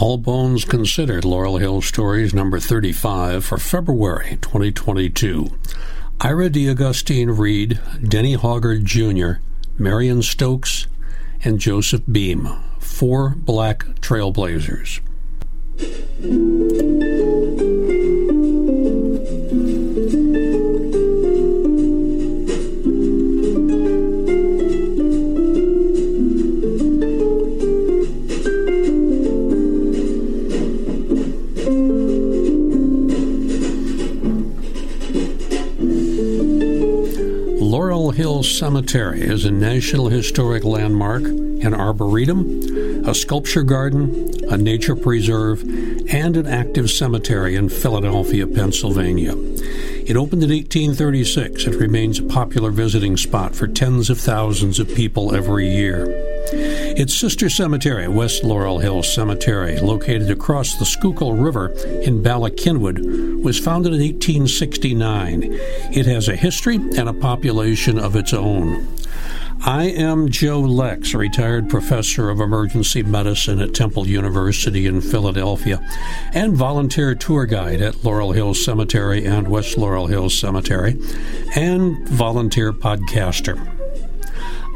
All Bones Considered Laurel Hill Stories number 35 for February 2022. Ira DeAugustine Reid, Dennie Hoggard Jr., Marion Stokes, and Joseph Beam, four black trailblazers. Cemetery is a National Historic Landmark, an arboretum, a sculpture garden, a nature preserve, and an active cemetery in Philadelphia, Pennsylvania. It opened in 1836. It remains a popular visiting spot for tens of thousands of people every year. Its sister cemetery, West Laurel Hill Cemetery, located across the Schuylkill River in Bala Cynwyd, was founded in 1869. It has a history and a population of its own. I am Joe Lex, retired professor of emergency medicine at Temple University in Philadelphia and volunteer tour guide at Laurel Hill Cemetery and West Laurel Hill Cemetery, and volunteer podcaster.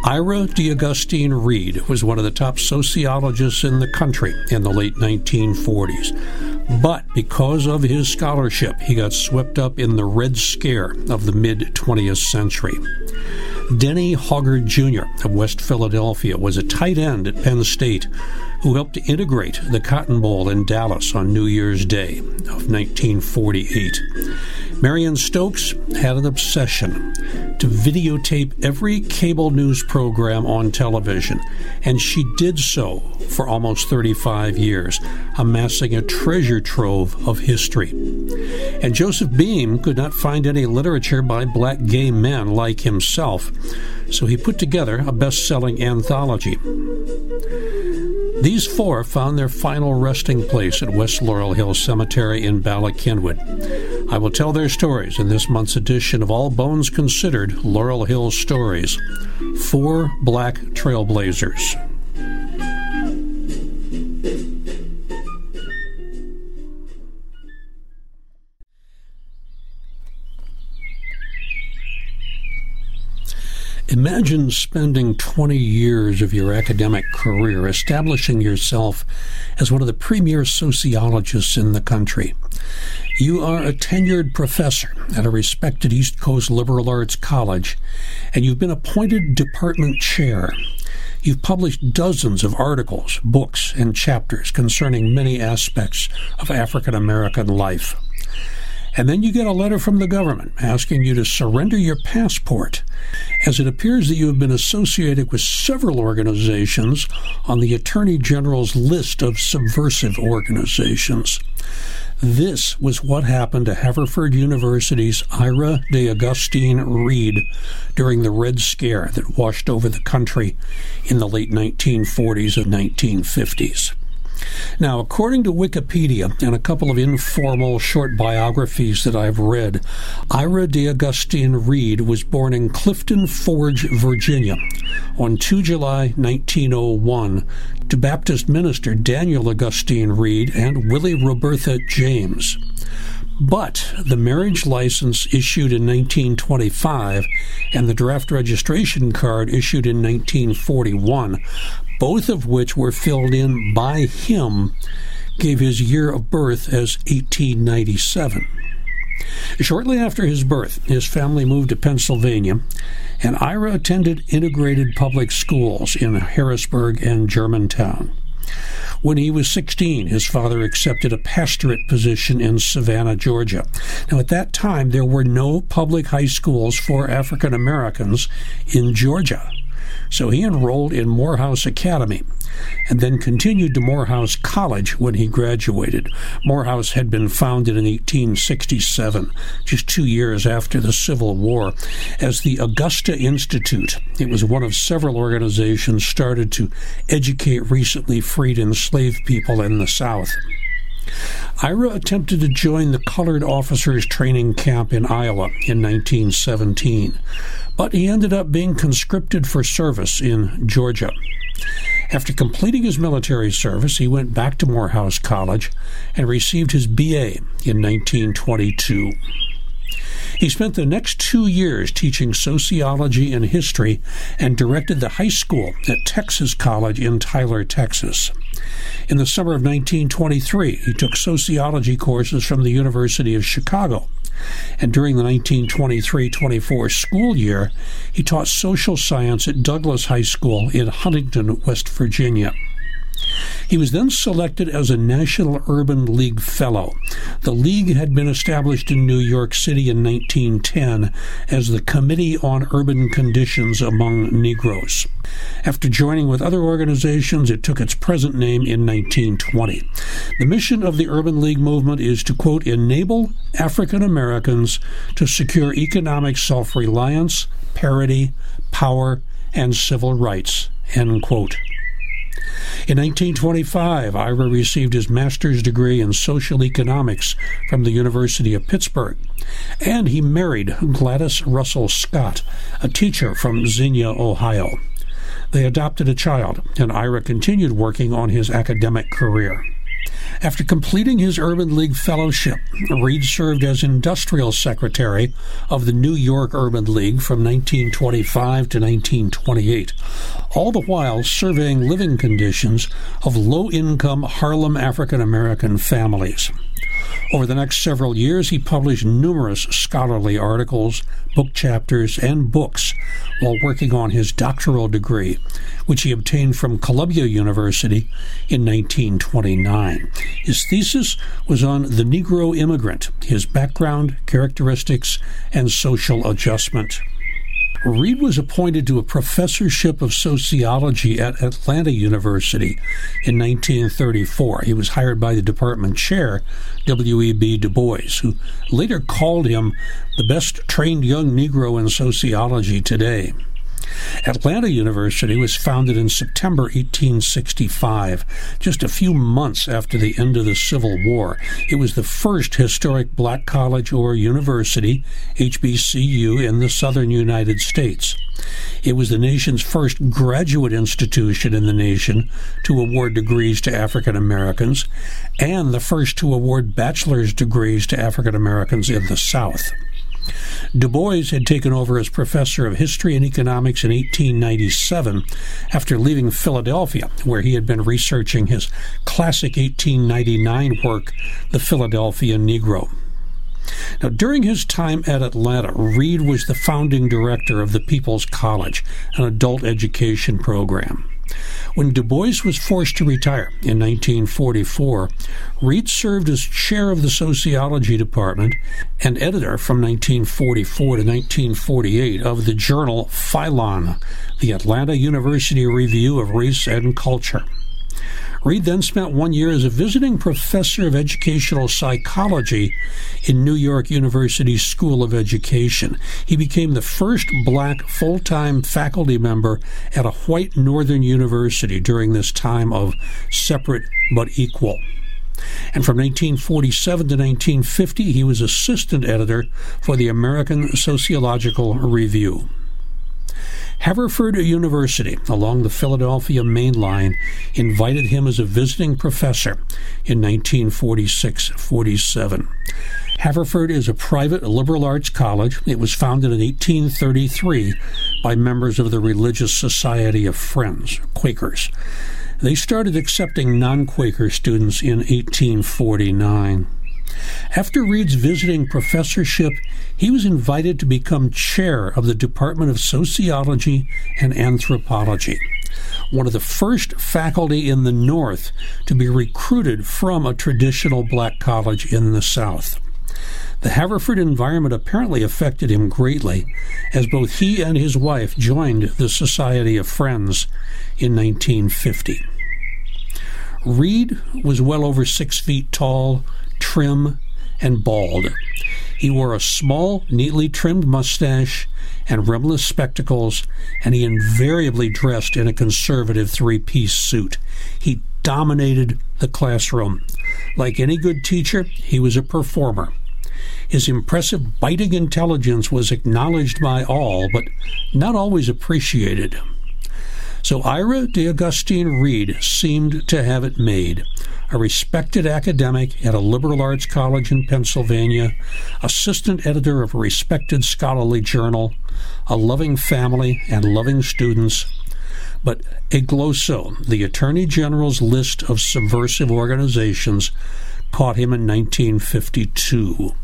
Ira DeAugustine Reid was one of the top sociologists in the country in the late 1940s. But because of his scholarship, he got swept up in the Red Scare of the mid 20th century. Dennie Hoggard Jr. of West Philadelphia was a tight end at Penn State who helped to integrate the Cotton Bowl in Dallas on New Year's Day of 1948. Marion Stokes had an obsession to videotape every cable news program on television, and she did so for almost 35 years, amassing a treasure trove of history. And Joseph Beam could not find any literature by black gay men like himself, so he put together a best selling anthology. These four found their final resting place at West Laurel Hill Cemetery in Bala Cynwyd. I will tell their stories in this month's edition of All Bones Considered Laurel Hill Stories. Four Black Trailblazers. Imagine spending 20 years of your academic career establishing yourself as one of the premier sociologists in the country. You are a tenured professor at a respected East Coast liberal arts college, and you've been appointed department chair. You've published dozens of articles, books, and chapters concerning many aspects of African American life. And then you get a letter from the government asking you to surrender your passport, as it appears that you have been associated with several organizations on the Attorney General's list of subversive organizations. This was what happened to Haverford University's Ira DeAugustine Reid during the Red Scare that washed over the country in the late 1940s and 1950s. Now, according to Wikipedia and a couple of informal short biographies that I've read, Ira DeAugustine Reid was born in Clifton Forge, Virginia, on 2 July 1901 to Baptist minister Daniel Augustine Reid and Willie Roberta James. But the marriage license issued in 1925 and the draft registration card issued in 1941 both of which were filled in by him, gave his year of birth as 1897. Shortly after his birth, his family moved to Pennsylvania, and Ira attended integrated public schools in Harrisburg and Germantown. When he was 16, his father accepted a pastorate position in Savannah, Georgia. Now, at that time, there were no public high schools for African Americans in Georgia. So he enrolled in Morehouse Academy and then continued to Morehouse College when he graduated. Morehouse had been founded in 1867, just two years after the Civil War, as the Augusta Institute. It was one of several organizations started to educate recently freed enslaved people in the South. Ira attempted to join the Colored Officers Training Camp in Iowa in 1917 but he ended up being conscripted for service in Georgia. After completing his military service, he went back to Morehouse College and received his BA in 1922. He spent the next two years teaching sociology and history and directed the high school at Texas College in Tyler, Texas. In the summer of 1923, he took sociology courses from the University of Chicago. And during the 1923 24 school year, he taught social science at Douglas High School in Huntington, West Virginia. He was then selected as a National Urban League Fellow. The League had been established in New York City in 1910 as the Committee on Urban Conditions Among Negroes. After joining with other organizations, it took its present name in 1920. The mission of the Urban League movement is to, quote, enable African Americans to secure economic self reliance, parity, power, and civil rights, end quote. In 1925, Ira received his master's degree in social economics from the University of Pittsburgh, and he married Gladys Russell Scott, a teacher from Xenia, Ohio. They adopted a child, and Ira continued working on his academic career. After completing his Urban League fellowship, Reid served as industrial secretary of the New York Urban League from 1925 to 1928, all the while surveying living conditions of low income Harlem African American families. Over the next several years, he published numerous scholarly articles, book chapters, and books while working on his doctoral degree, which he obtained from Columbia University in 1929. His thesis was on the Negro immigrant, his background, characteristics, and social adjustment. Reid was appointed to a professorship of sociology at Atlanta University in 1934. He was hired by the department chair, W.E.B. Du Bois, who later called him the best trained young Negro in sociology today. Atlanta University was founded in September 1865, just a few months after the end of the Civil War. It was the first historic black college or university, HBCU, in the southern United States. It was the nation's first graduate institution in the nation to award degrees to African Americans and the first to award bachelor's degrees to African Americans in the South. Du Bois had taken over as professor of history and economics in 1897 after leaving Philadelphia, where he had been researching his classic 1899 work, The Philadelphia Negro. Now, during his time at Atlanta, Reid was the founding director of the People's College, an adult education program. When Du Bois was forced to retire in 1944, Reid served as chair of the sociology department and editor from 1944 to 1948 of the journal Phylon, the Atlanta University Review of Race and Culture. Reid then spent one year as a visiting professor of educational psychology in New York University's School of Education. He became the first black full time faculty member at a white northern university during this time of separate but equal. And from 1947 to 1950, he was assistant editor for the American Sociological Review. Haverford University, along the Philadelphia Main Line, invited him as a visiting professor in 1946 47. Haverford is a private liberal arts college. It was founded in 1833 by members of the Religious Society of Friends, Quakers. They started accepting non Quaker students in 1849. After Reid's visiting professorship, he was invited to become chair of the Department of Sociology and Anthropology, one of the first faculty in the North to be recruited from a traditional black college in the South. The Haverford environment apparently affected him greatly, as both he and his wife joined the Society of Friends in 1950. Reid was well over six feet tall, trim, and bald. He wore a small, neatly trimmed mustache and rimless spectacles, and he invariably dressed in a conservative three piece suit. He dominated the classroom. Like any good teacher, he was a performer. His impressive biting intelligence was acknowledged by all, but not always appreciated. So Ira DeAugustine Reid seemed to have it made. A respected academic at a liberal arts college in Pennsylvania, assistant editor of a respected scholarly journal, a loving family and loving students, but AGLOSO, the Attorney General's list of subversive organizations, caught him in 1952.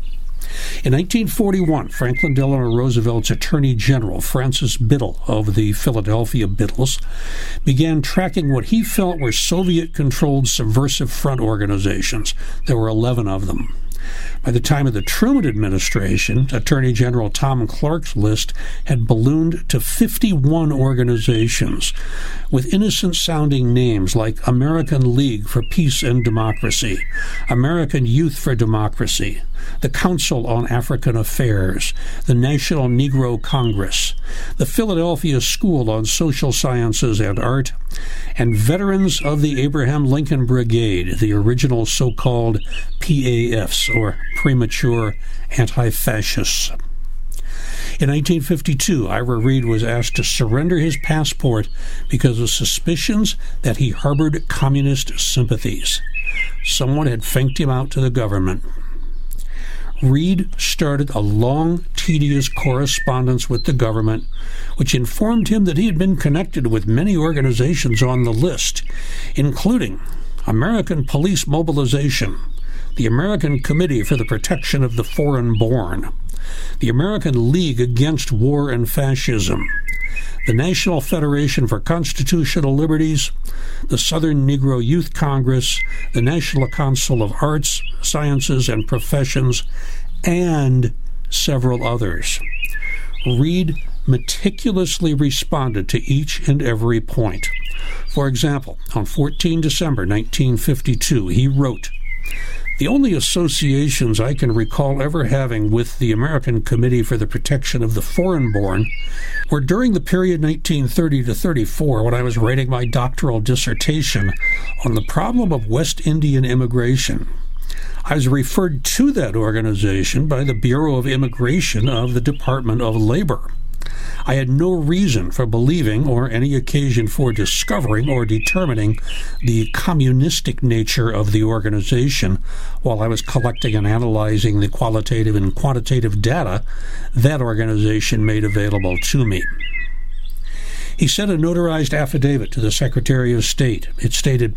In 1941, Franklin Delano Roosevelt's Attorney General, Francis Biddle of the Philadelphia Biddles, began tracking what he felt were Soviet controlled subversive front organizations. There were 11 of them. By the time of the Truman administration, Attorney General Tom Clark's list had ballooned to 51 organizations with innocent sounding names like American League for Peace and Democracy, American Youth for Democracy, the Council on African Affairs, the National Negro Congress, the Philadelphia School on Social Sciences and Art, and Veterans of the Abraham Lincoln Brigade, the original so called PAFs, or premature anti fascists. In 1952, Ira Reid was asked to surrender his passport because of suspicions that he harbored communist sympathies. Someone had faked him out to the government. Reid started a long, tedious correspondence with the government, which informed him that he had been connected with many organizations on the list, including American Peace Mobilization, the American Committee for the Protection of the Foreign Born, the American League Against War and Fascism, the National Federation for Constitutional Liberties, the Southern Negro Youth Congress, the National Council of Arts, Sciences, and Professions, and several others. Reid meticulously responded to each and every point. For example, on 14 December 1952, he wrote, the only associations I can recall ever having with the American Committee for the Protection of the Foreign Born were during the period 1930 to 34 when I was writing my doctoral dissertation on the problem of West Indian immigration. I was referred to that organization by the Bureau of Immigration of the Department of Labor. I had no reason for believing or any occasion for discovering or determining the communistic nature of the organization while I was collecting and analyzing the qualitative and quantitative data that organization made available to me. He sent a notarized affidavit to the Secretary of State. It stated,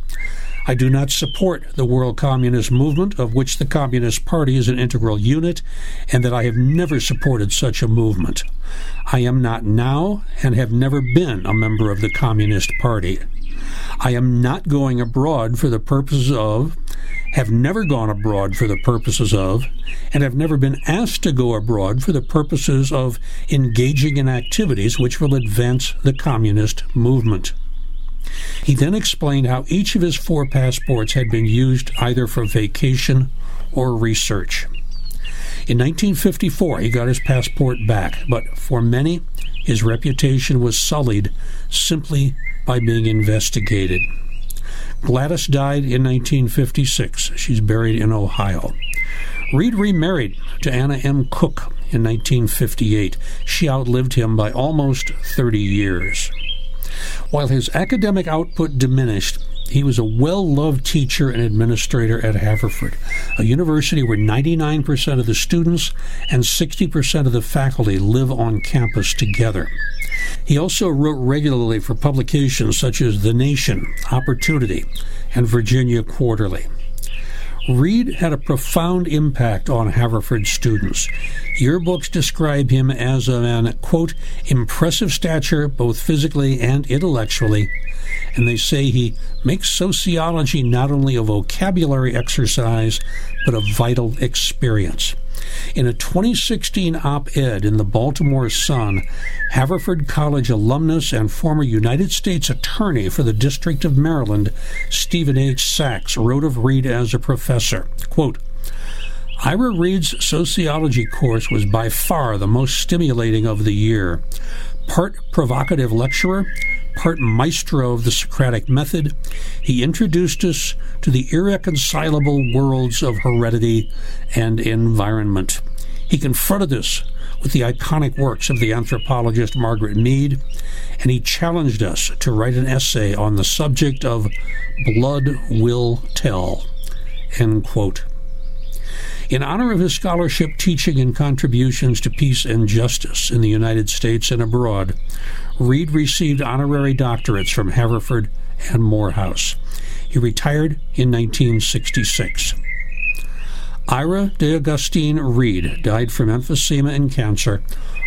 I do not support the world communist movement, of which the Communist Party is an integral unit, and that I have never supported such a movement. I am not now and have never been a member of the Communist Party. I am not going abroad for the purposes of, have never gone abroad for the purposes of, and have never been asked to go abroad for the purposes of engaging in activities which will advance the communist movement. He then explained how each of his four passports had been used either for vacation or research. In 1954, he got his passport back, but for many, his reputation was sullied simply by being investigated. Gladys died in 1956. She's buried in Ohio. Reid remarried to Anna M. Cook in 1958. She outlived him by almost 30 years. While his academic output diminished, he was a well loved teacher and administrator at Haverford, a university where 99% of the students and 60% of the faculty live on campus together. He also wrote regularly for publications such as The Nation, Opportunity, and Virginia Quarterly. Reid had a profound impact on Haverford students. Yearbooks describe him as a man, quote, impressive stature, both physically and intellectually, and they say he makes sociology not only a vocabulary exercise, but a vital experience. In a 2016 op ed in the Baltimore Sun, Haverford College alumnus and former United States Attorney for the District of Maryland, Stephen H. Sachs, wrote of Reid as a professor. Quote, Ira Reid's sociology course was by far the most stimulating of the year. Part provocative lecturer, part maestro of the Socratic method, he introduced us to the irreconcilable worlds of heredity and environment. He confronted us with the iconic works of the anthropologist Margaret Mead, and he challenged us to write an essay on the subject of blood will tell. End quote. In honor of his scholarship, teaching, and contributions to peace and justice in the United States and abroad, Reid received honorary doctorates from Haverford and Morehouse. He retired in 1966. Ira DeAugustine Reid died from emphysema and cancer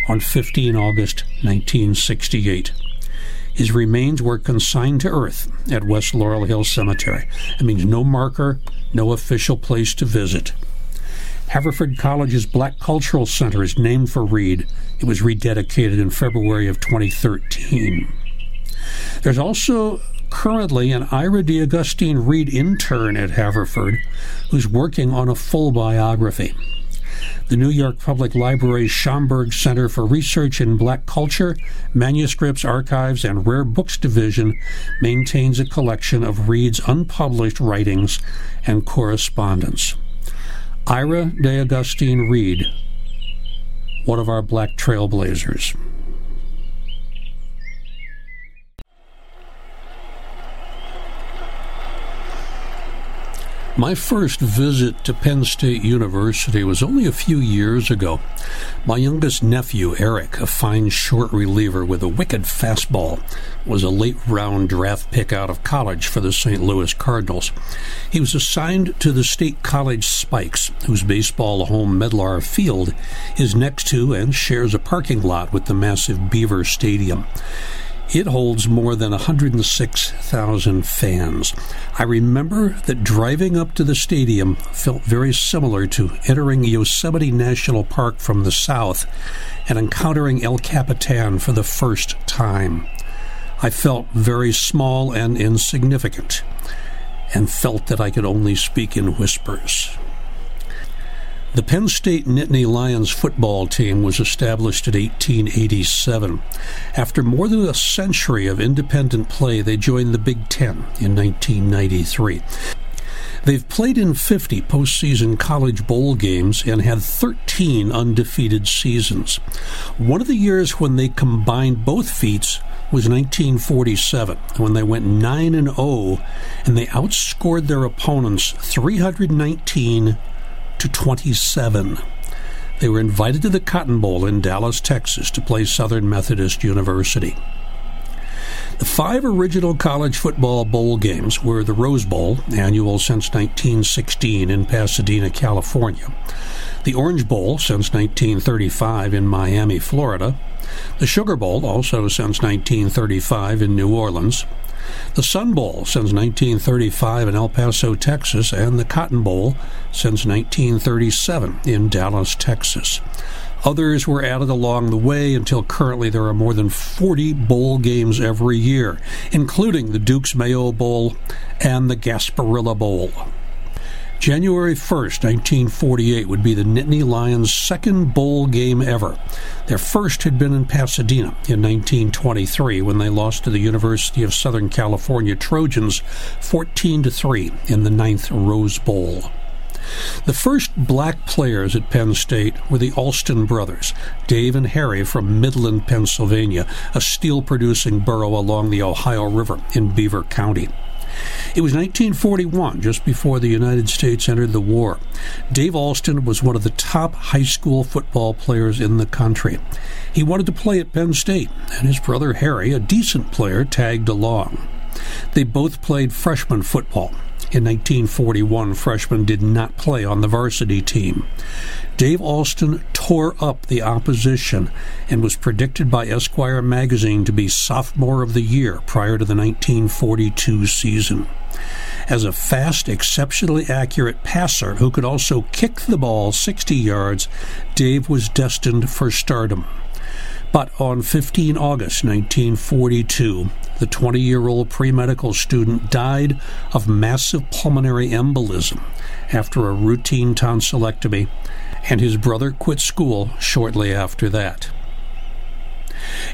on 15 August 1968. His remains were consigned to earth at West Laurel Hill Cemetery. It means no marker, no official place to visit. Haverford College's Black Cultural Center is named for Reid. It was rededicated in February of 2013. There's also currently an Ira DeAugustine Reid intern at Haverford who's working on a full biography. The New York Public Library's Schomburg Center for Research in Black Culture, Manuscripts, Archives, and Rare Books Division maintains a collection of Reid's unpublished writings and correspondence. Ira DeAugustine Reid, one of our black trailblazers. My first visit to Penn State University was only a few years ago. My youngest nephew, Eric, a fine short reliever with a wicked fastball, was a late round draft pick out of college for the St. Louis Cardinals. He was assigned to the State College Spikes, whose baseball home Medlar Field is next to and shares a parking lot with the massive Beaver Stadium. It holds more than 106,000 fans. I remember that driving up to the stadium felt very similar to entering Yosemite National Park from the south and encountering El Capitan for the first time. I felt very small and insignificant and felt that I could only speak in whispers. The Penn State Nittany Lions football team was established in 1887. After more than a century of independent play, they joined the Big Ten in 1993. They've played in 50 postseason college bowl games and had 13 undefeated seasons. One of the years when they combined both feats was 1947 when they went 9 and 0 and they outscored their opponents 319 to 27. They were invited to the Cotton Bowl in Dallas, Texas to play Southern Methodist University. The five original college football bowl games were the Rose Bowl, annual since 1916 in Pasadena, California, the Orange Bowl since 1935 in Miami, Florida, the Sugar Bowl, also since 1935 in New Orleans, the Sun Bowl since 1935 in El Paso, Texas, and the Cotton Bowl since 1937 in Dallas, Texas. Others were added along the way until currently there are more than 40 bowl games every year, including the Duke's Mayo Bowl and the Gasparilla Bowl. January 1st, 1948, would be the Nittany Lions' second bowl game ever. Their first had been in Pasadena in 1923 when they lost to the University of Southern California Trojans 14 to 3 in the ninth Rose Bowl. The first black players at Penn State were the Alston brothers, Dave and Harry from Midland, Pennsylvania, a steel producing borough along the Ohio River in Beaver County. It was 1941, just before the United States entered the war. Dave Alston was one of the top high school football players in the country. He wanted to play at Penn State, and his brother Harry, a decent player, tagged along. They both played freshman football. In 1941, freshmen did not play on the varsity team. Dave Alston tore up the opposition and was predicted by Esquire magazine to be sophomore of the year prior to the 1942 season. As a fast, exceptionally accurate passer who could also kick the ball 60 yards, Dave was destined for stardom. But on 15 August 1942, the 20 year old pre medical student died of massive pulmonary embolism after a routine tonsillectomy and his brother quit school shortly after that.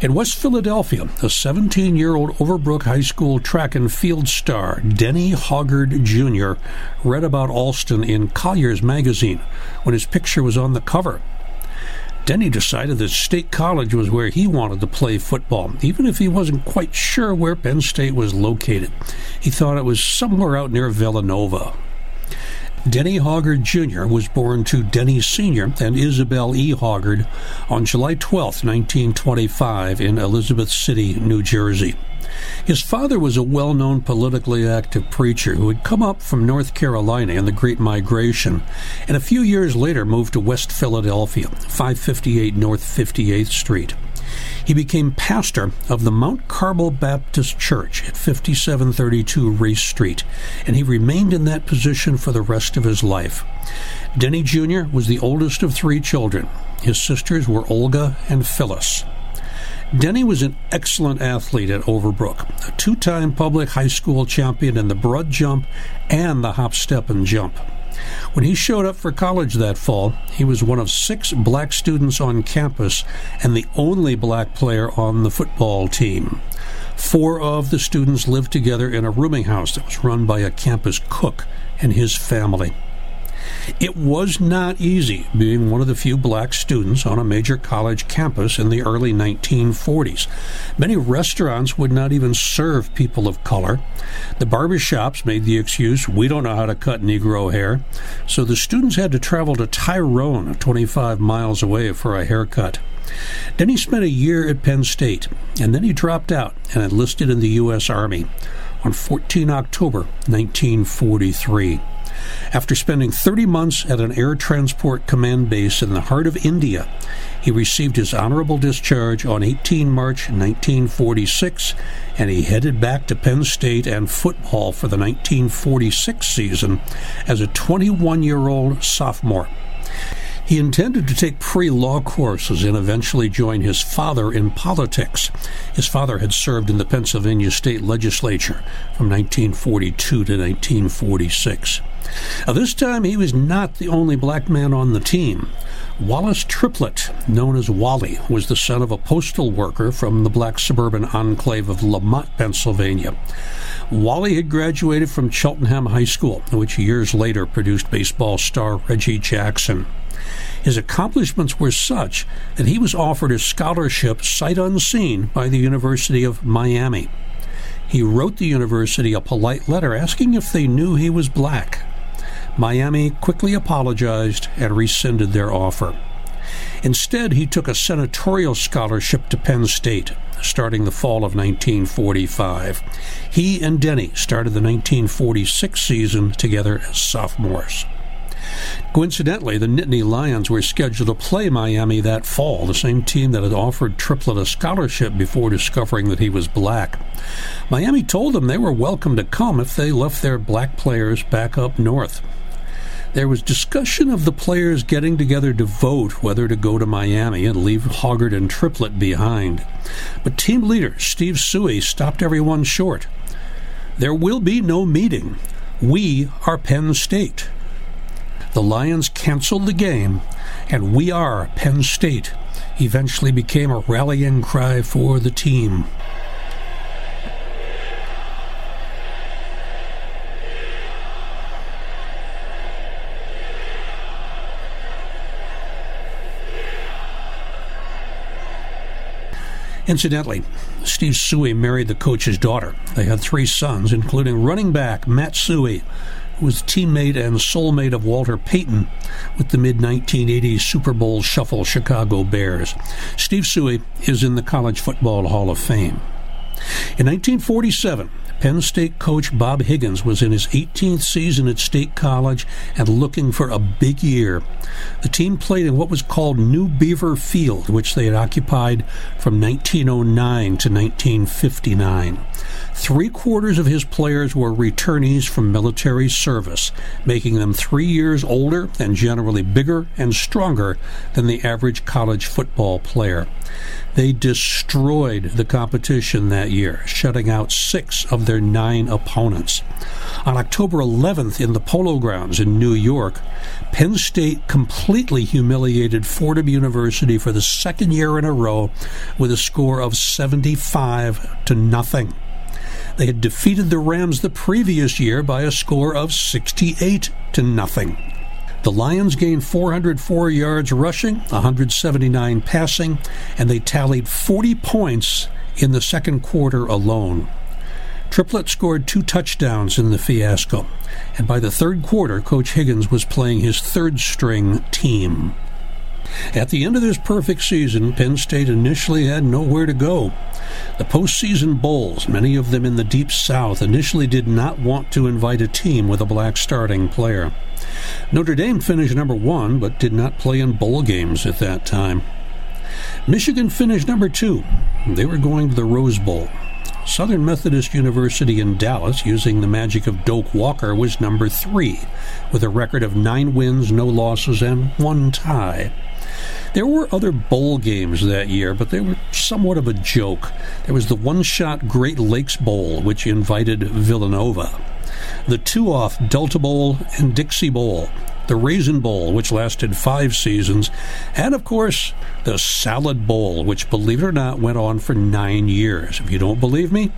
In West Philadelphia, a 17 year old Overbrook High School track and field star, Dennie Hoggard Jr., read about Alston in Collier's magazine when his picture was on the cover. Dennie decided that State College was where he wanted to play football, even if he wasn't quite sure where Penn State was located. He thought it was somewhere out near Villanova. Dennie Hoggard Jr. was born to Dennie Sr. and Isabel E. Hoggard on July 12, 1925, in Elizabeth City, New Jersey. His father was a well known politically active preacher who had come up from North Carolina in the Great Migration and a few years later moved to West Philadelphia, 558 North 58th Street. He became pastor of the Mount Carmel Baptist Church at 5732 Race Street, and he remained in that position for the rest of his life. Dennie Jr. was the oldest of three children. His sisters were Olga and Phyllis. Dennie was an excellent athlete at Overbrook, a two time public high school champion in the broad jump and the hop, step, and jump. When he showed up for college that fall, he was one of six black students on campus and the only black player on the football team. Four of the students lived together in a rooming house that was run by a campus cook and his family. It was not easy being one of the few black students on a major college campus in the early 1940s. Many restaurants would not even serve people of color. The barber shops made the excuse, we don't know how to cut Negro hair. So the students had to travel to Tyrone, 25 miles away, for a haircut. Then he spent a year at Penn State, and then he dropped out and enlisted in the U.S. Army on 14 October 1943. After spending 30 months at an air transport command base in the heart of India, he received his honorable discharge on 18 March 1946 and he headed back to Penn State and football for the 1946 season as a 21 year old sophomore. He intended to take pre law courses and eventually join his father in politics. His father had served in the Pennsylvania state legislature from 1942 to 1946. Now, this time, he was not the only black man on the team. Wallace Triplett, known as Wally, was the son of a postal worker from the black suburban enclave of La Mott, Pennsylvania. Wally had graduated from Cheltenham High School, which years later produced baseball star Reggie Jackson. His accomplishments were such that he was offered a scholarship sight unseen by the University of Miami. He wrote the university a polite letter asking if they knew he was black. Miami quickly apologized and rescinded their offer. Instead, he took a senatorial scholarship to Penn State, starting the fall of 1945. He and Dennie started the 1946 season together as sophomores. Coincidentally, the Nittany Lions were scheduled to play Miami that fall, the same team that had offered Triplett a scholarship before discovering that he was black. Miami told them they were welcome to come if they left their black players back up north. There was discussion of the players getting together to vote whether to go to Miami and leave Hoggard and Triplett behind. But team leader Steve Suhey stopped everyone short. There will be no meeting. We are Penn State. The Lions canceled the game, and We Are Penn State eventually became a rallying cry for the team. Incidentally, Steve Suhey married the coach's daughter. They had three sons, including running back Matt Suhey, was teammate and soulmate of Walter Payton with the mid 1980s Super Bowl shuffle Chicago Bears. Steve Suhey is in the College Football Hall of Fame. In 1947, Penn State coach Bob Higgins was in his 18th season at State College and looking for a big year. The team played in what was called New Beaver Field, which they had occupied from 1909 to 1959. Three quarters of his players were returnees from military service, making them three years older and generally bigger and stronger than the average college football player. They destroyed the competition that year, shutting out six of their nine opponents. On October 11th in the Polo Grounds in New York, Penn State completely humiliated Fordham University for the second year in a row with a score of 75 to nothing. They had defeated the Rams the previous year by a score of 68 to nothing. The Lions gained 404 yards rushing, 179 passing, and they tallied 40 points in the second quarter alone. Triplett scored two touchdowns in the fiasco, and by the third quarter, Coach Higgins was playing his third string team. At the end of this perfect season, Penn State initially had nowhere to go. The postseason bowls, many of them in the deep south, initially did not want to invite a team with a black starting player. Notre Dame finished number one, but did not play in bowl games at that time. Michigan finished number two. They were going to the Rose Bowl. Southern Methodist University in Dallas, using the magic of Doak Walker, was number three, with a record of nine wins, no losses, and one tie. There were other bowl games that year, but they were somewhat of a joke. There was the one shot Great Lakes Bowl, which invited Villanova, the two off Delta Bowl and Dixie Bowl, the Raisin Bowl, which lasted five seasons, and of course, the Salad Bowl, which, believe it or not, went on for nine years. If you don't believe me,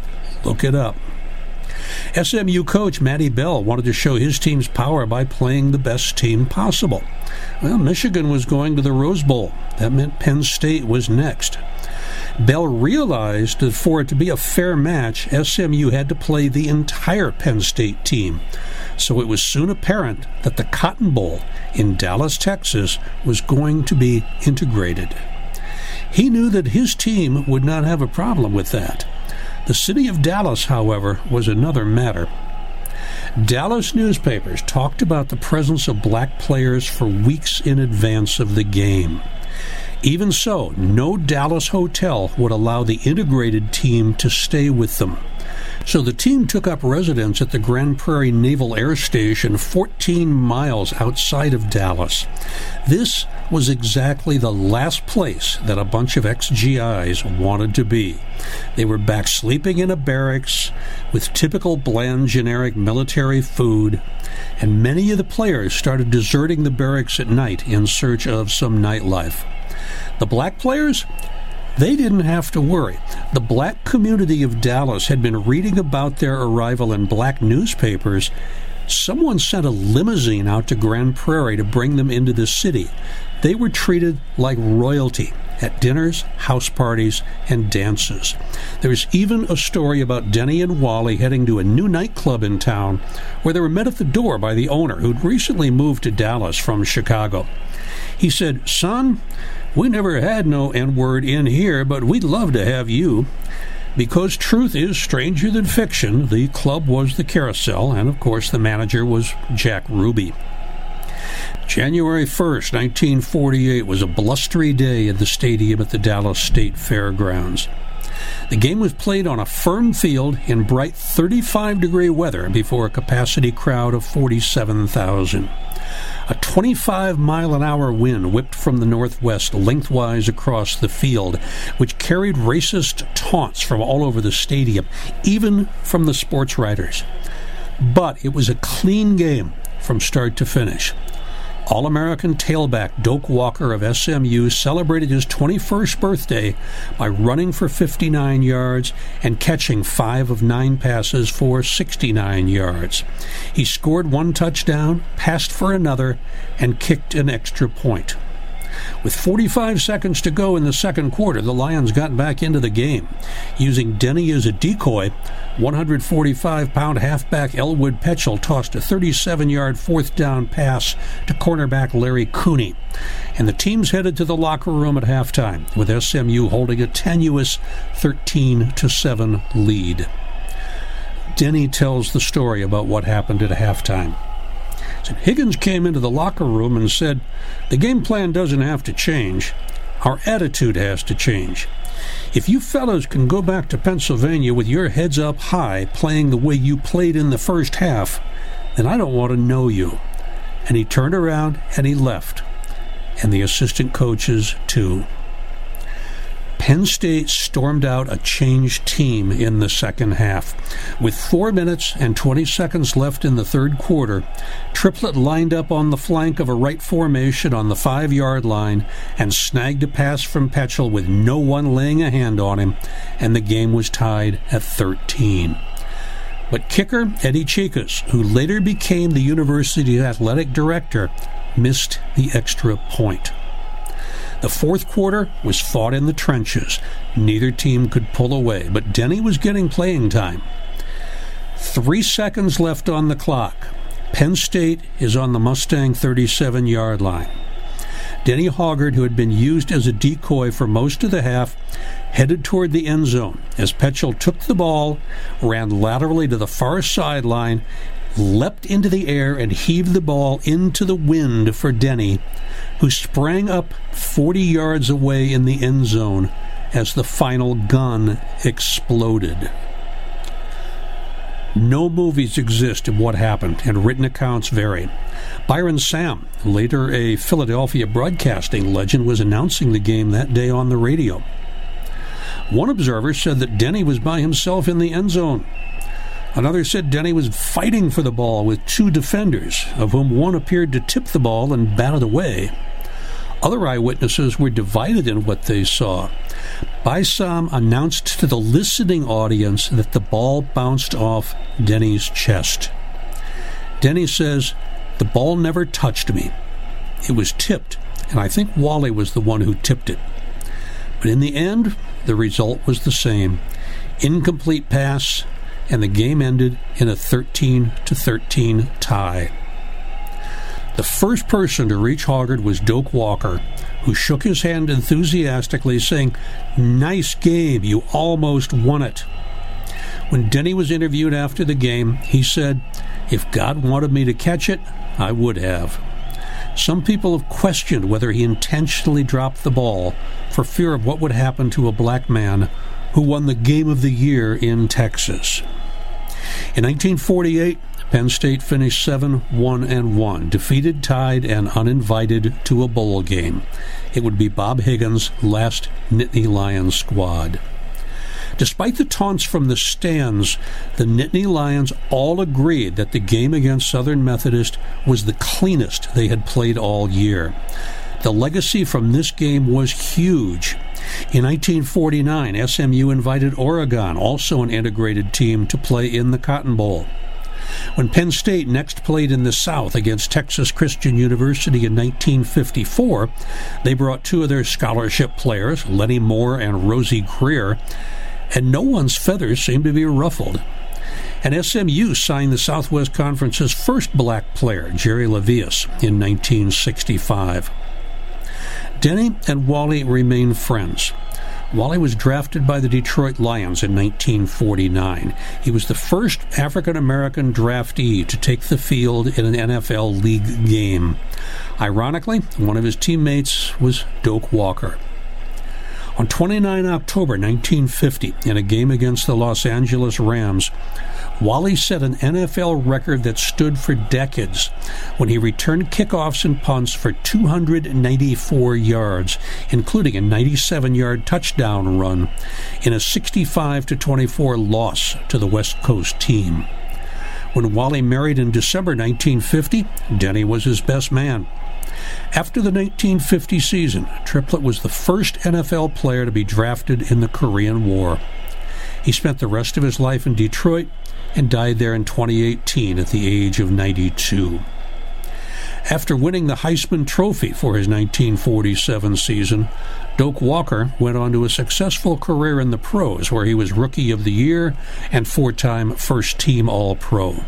look it up. SMU coach Matty Bell wanted to show his team's power by playing the best team possible. Well, Michigan was going to the Rose Bowl. That meant Penn State was next. Bell realized that for it to be a fair match, SMU had to play the entire Penn State team. So it was soon apparent that the Cotton Bowl in Dallas, Texas was going to be integrated. He knew that his team would not have a problem with that. The city of Dallas, however, was another matter. Dallas newspapers talked about the presence of black players for weeks in advance of the game. Even so, no Dallas hotel would allow the integrated team to stay with them. So the team took up residence at the Grand Prairie Naval Air Station 14 miles outside of Dallas. This was exactly the last place that a bunch of ex-GIs wanted to be. They were back sleeping in a barracks with typical bland generic military food, and many of the players started deserting the barracks at night in search of some nightlife. The black players they didn't have to worry. The black community of Dallas had been reading about their arrival in black newspapers. Someone sent a limousine out to Grand Prairie to bring them into the city. They were treated like royalty at dinners, house parties, and dances. There's even a story about Dennie and Wally heading to a new nightclub in town where they were met at the door by the owner who'd recently moved to Dallas from Chicago. He said, Son, we never had no N word in here, but we'd love to have you. Because truth is stranger than fiction, the club was the carousel, and of course the manager was Jack Ruby. January 1st, 1948 was a blustery day at the stadium at the Dallas State Fairgrounds. The game was played on a firm field in bright 35 degree weather before a capacity crowd of 47,000. A 25 mile an hour wind whipped from the northwest lengthwise across the field, which carried racist taunts from all over the stadium, even from the sports writers. But it was a clean game from start to finish. All American tailback Doak Walker of SMU celebrated his 21st birthday by running for 59 yards and catching five of nine passes for 69 yards. He scored one touchdown, passed for another, and kicked an extra point. With 45 seconds to go in the second quarter, the Lions got back into the game. Using Dennie as a decoy, 145 pound halfback Elwood Petchel tossed a 37 yard fourth down pass to cornerback Larry Cooney. And the teams headed to the locker room at halftime, with SMU holding a tenuous 13 7 lead. Dennie tells the story about what happened at halftime. Higgins came into the locker room and said, The game plan doesn't have to change. Our attitude has to change. If you fellows can go back to Pennsylvania with your heads up high, playing the way you played in the first half, then I don't want to know you. And he turned around and he left. And the assistant coaches, too. Penn State stormed out a changed team in the second half. With four minutes and 20 seconds left in the third quarter, Triplett lined up on the flank of a right formation on the five yard line and snagged a pass from Petchel with no one laying a hand on him, and the game was tied at 13. But kicker Eddie Czekaj, who later became the university's athletic director, missed the extra point. The fourth quarter was fought in the trenches. Neither team could pull away, but Dennie was getting playing time. Three seconds left on the clock. Penn State is on the Mustang 37 yard line. Dennie Hoggard, who had been used as a decoy for most of the half, headed toward the end zone as Petchel took the ball, ran laterally to the far sideline, leapt into the air, and heaved the ball into the wind for Dennie, who sprang up 40 yards away in the end zone as the final gun exploded. No movies exist of what happened, and written accounts vary. Byrum Saam, later a Philadelphia broadcasting legend, was announcing the game that day on the radio. One observer said that Dennie was by himself in the end zone. Another said Dennie was fighting for the ball with two defenders, of whom one appeared to tip the ball and bat it away. Other eyewitnesses were divided in what they saw. By Saam announced to the listening audience that the ball bounced off Dennie's chest. Dennie says, The ball never touched me. It was tipped, and I think Wally was the one who tipped it. But in the end, the result was the same incomplete pass, and the game ended in a 13 to 13 tie. The first person to reach Hoggard was Doak Walker, who shook his hand enthusiastically, saying, Nice game, you almost won it. When Dennie was interviewed after the game, he said, If God wanted me to catch it, I would have. Some people have questioned whether he intentionally dropped the ball for fear of what would happen to a black man who won the Game of the Year in Texas. In 1948, Penn State finished 7 1 and 1, defeated, tied, and uninvited to a bowl game. It would be Bob Higgins' last Nittany Lions squad. Despite the taunts from the stands, the Nittany Lions all agreed that the game against Southern Methodist was the cleanest they had played all year. The legacy from this game was huge. In 1949, SMU invited Oregon, also an integrated team, to play in the Cotton Bowl. When Penn State next played in the South against Texas Christian University in 1954, they brought two of their scholarship players, Lenny Moore and Rosey Grier, and no one's feathers seemed to be ruffled. And SMU signed the Southwest Conference's first black player, Jerry Levias, in 1965. Dennie and Wally remain friends. Wally was drafted by the Detroit Lions in 1949. He was the first African American draftee to take the field in an NFL league game. Ironically, one of his teammates was Doak Walker. On 29 October 1950, in a game against the Los Angeles Rams, Wally set an NFL record that stood for decades when he returned kickoffs and punts for 294 yards, including a 97 yard touchdown run in a 65 24 loss to the West Coast team. When Wally married in December 1950, Dennie was his best man. After the 1950 season, Triplett was the first NFL player to be drafted in the Korean War. He spent the rest of his life in Detroit and died there in 2018 at the age of 92. After winning the Heisman Trophy for his 1947 season, Doak Walker went on to a successful career in the pros, where he was Rookie of the Year and four time First Team All Pro.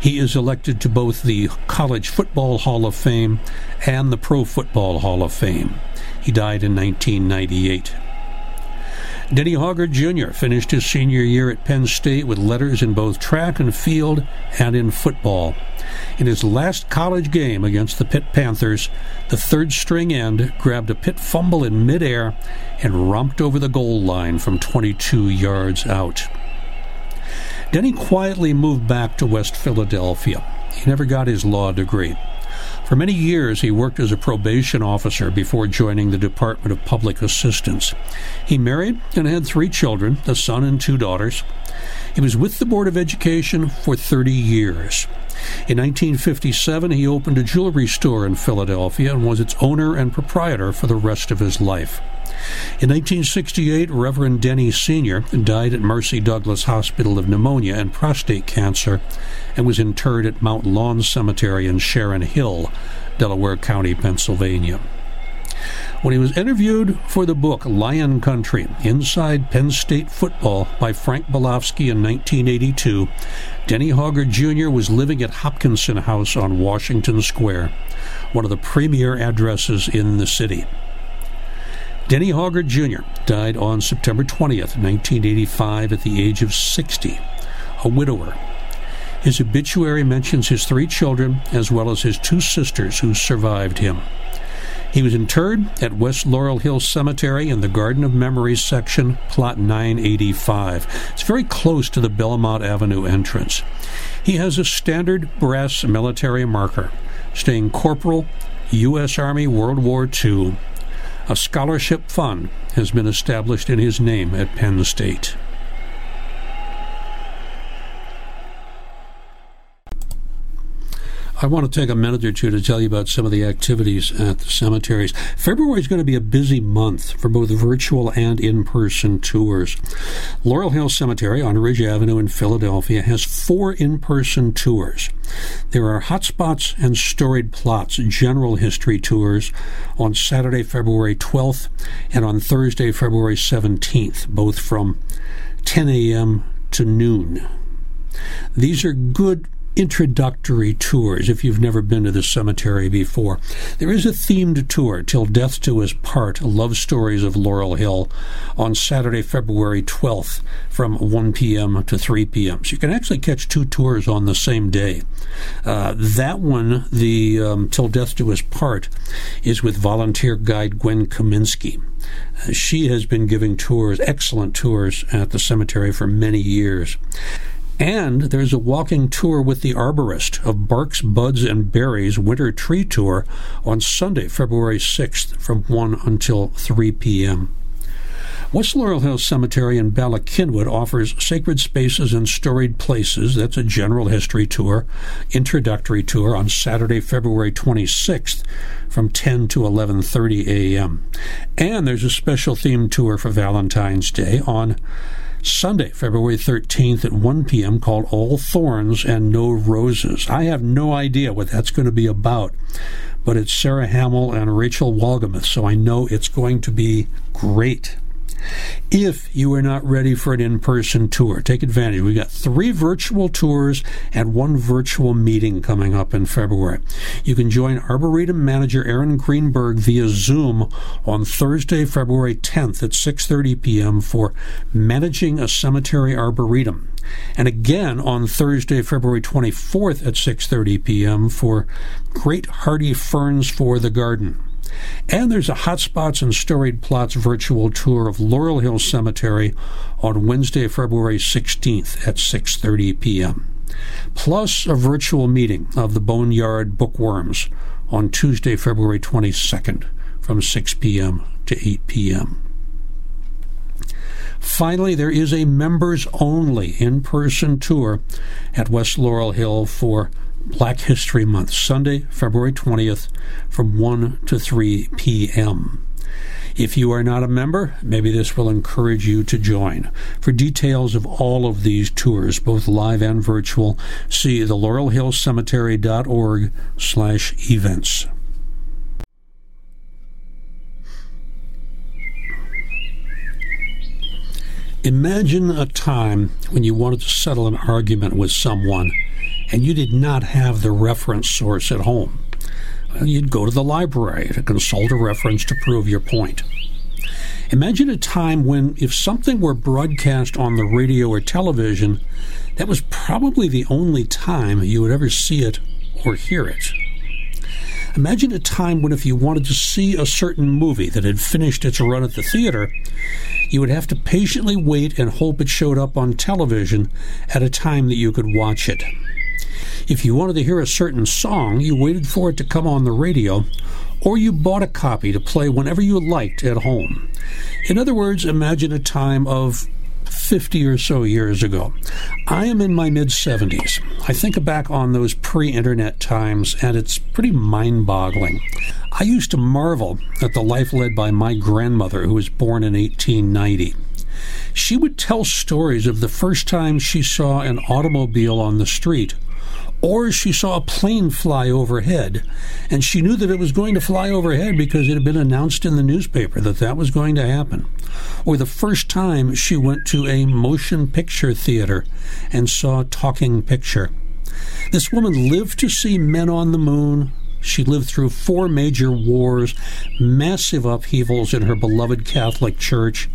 He is elected to both the College Football Hall of Fame and the Pro Football Hall of Fame. He died in 1998. Dennie Hoggard Jr. finished his senior year at Penn State with letters in both track and field and in football. In his last college game against the Pitt Panthers, the third string end grabbed a Pitt fumble in midair and romped over the goal line from 22 yards out. Dennie quietly moved back to West Philadelphia. He never got his law degree. For many years, he worked as a probation officer before joining the Department of Public Assistance. He married and had three children, a son and two daughters. He was with the Board of Education for 30 years. In 1957, he opened a jewelry store in Philadelphia and was its owner and proprietor for the rest of his life. In 1968, Reverend Dennie Sr. died at Mercy Douglas Hospital of pneumonia and prostate cancer and was interred at Mount Lawn Cemetery in Sharon Hill, Delaware County, Pennsylvania. When he was interviewed for the book Lion Country Inside Penn State Football by Frank Bilovsky in 1982, Dennie Hoggard Jr. was living at Hopkinson House on Washington Square, one of the premier addresses in the city. Dennie Hoggard Jr. died on September 20th, 1985, at the age of 60, a widower. His obituary mentions his three children as well as his two sisters who survived him. He was interred at West Laurel Hill Cemetery in the Garden of Memories section, plot 985. It's very close to the Belmont Avenue entrance. He has a standard brass military marker, staying Corporal, U.S. Army World War II, a scholarship fund has been established in his name at Penn State. I want to take a minute or two to tell you about some of the activities at the cemeteries. February is going to be a busy month for both virtual and in person tours. Laurel Hill Cemetery on Ridge Avenue in Philadelphia has four in person tours. There are hotspots and storied plots general history tours on Saturday, February 12th, and on Thursday, February 17th, both from 10 a.m. to noon. These are good introductory tours if you've never been to the cemetery before. There is a themed tour, Till Death Do Us Part, Love Stories of Laurel Hill, on Saturday, February 12th from 1 p.m. to 3 p.m. So you can actually catch two tours on the same day. Uh, that one, the um, Till Death Do Us Part, is with volunteer guide Gwen Kaminsky. Uh, she has been giving tours, excellent tours, at the cemetery for many years. And there's a walking tour with the arborist of Barks, Buds, and Berries Winter Tree Tour on Sunday, February 6th from 1 until 3 p.m. West Laurel Hill Cemetery in Bala Cynwyd offers Sacred Spaces and Storied Places. That's a general history tour, introductory tour on Saturday, February 26th from 10 to 11:30 a.m. And there's a special themed tour for Valentine's Day on Sunday, February 13th at 1 p.m., called All Thorns and No Roses. I have no idea what that's going to be about, but it's Sarah Hamill and Rachel Wolgemuth, so I know it's going to be great. If you are not ready for an in person tour, take advantage. We've got three virtual tours and one virtual meeting coming up in February. You can join Arboretum manager Aaron Greenberg via Zoom on Thursday, February 10th at 6:30 p.m. for Managing a Cemetery Arboretum. And again on Thursday, February 24th at 6:30 p.m. for Great Hardy Ferns for the Garden. And there's a Hotspots and Storied Plots virtual tour of Laurel Hill Cemetery on Wednesday, February 16th at 6:30 p.m. Plus a virtual meeting of the Boneyard Bookworms on Tuesday, February 22nd from 6 p.m. to 8 p.m. Finally, there is a members only in person tour at West Laurel Hill for Black History Month, Sunday, February 20th, from 1 to 3 p.m. If you are not a member, maybe this will encourage you to join. For details of all of these tours, both live and virtual, see the laurelhillcemetery.org slash events. Imagine a time when you wanted to settle an argument with someone and you did not have the reference source at home. Uh, you'd go to the library to consult a reference to prove your point. Imagine a time when, if something were broadcast on the radio or television, that was probably the only time you would ever see it or hear it. Imagine a time when, if you wanted to see a certain movie that had finished its run at the theater, you would have to patiently wait and hope it showed up on television at a time that you could watch it. If you wanted to hear a certain song, you waited for it to come on the radio, or you bought a copy to play whenever you liked at home. In other words, imagine a time of 50 or so years ago. I am in my mid 70s. I think back on those pre internet times, and it's pretty mind boggling. I used to marvel at the life led by my grandmother, who was born in 1890. She would tell stories of the first time she saw an automobile on the street or she saw a plane fly overhead, and she knew that it was going to fly overhead because it had been announced in the newspaper that that was going to happen. Or the first time she went to a motion picture theater and saw a talking picture. This woman lived to see men on the moon, she lived through four major wars, massive upheavals in her beloved Catholic Church,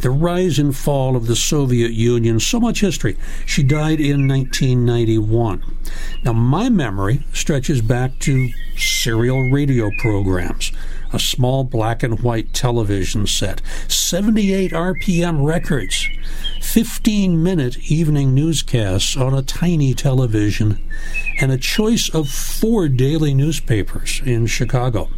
the rise and fall of the Soviet Union, so much history. She died in 1991. Now, my memory stretches back to serial radio programs, a small black and white television set, 78 RPM records, 15 minute evening newscasts on a tiny television, and a choice of four daily newspapers in Chicago.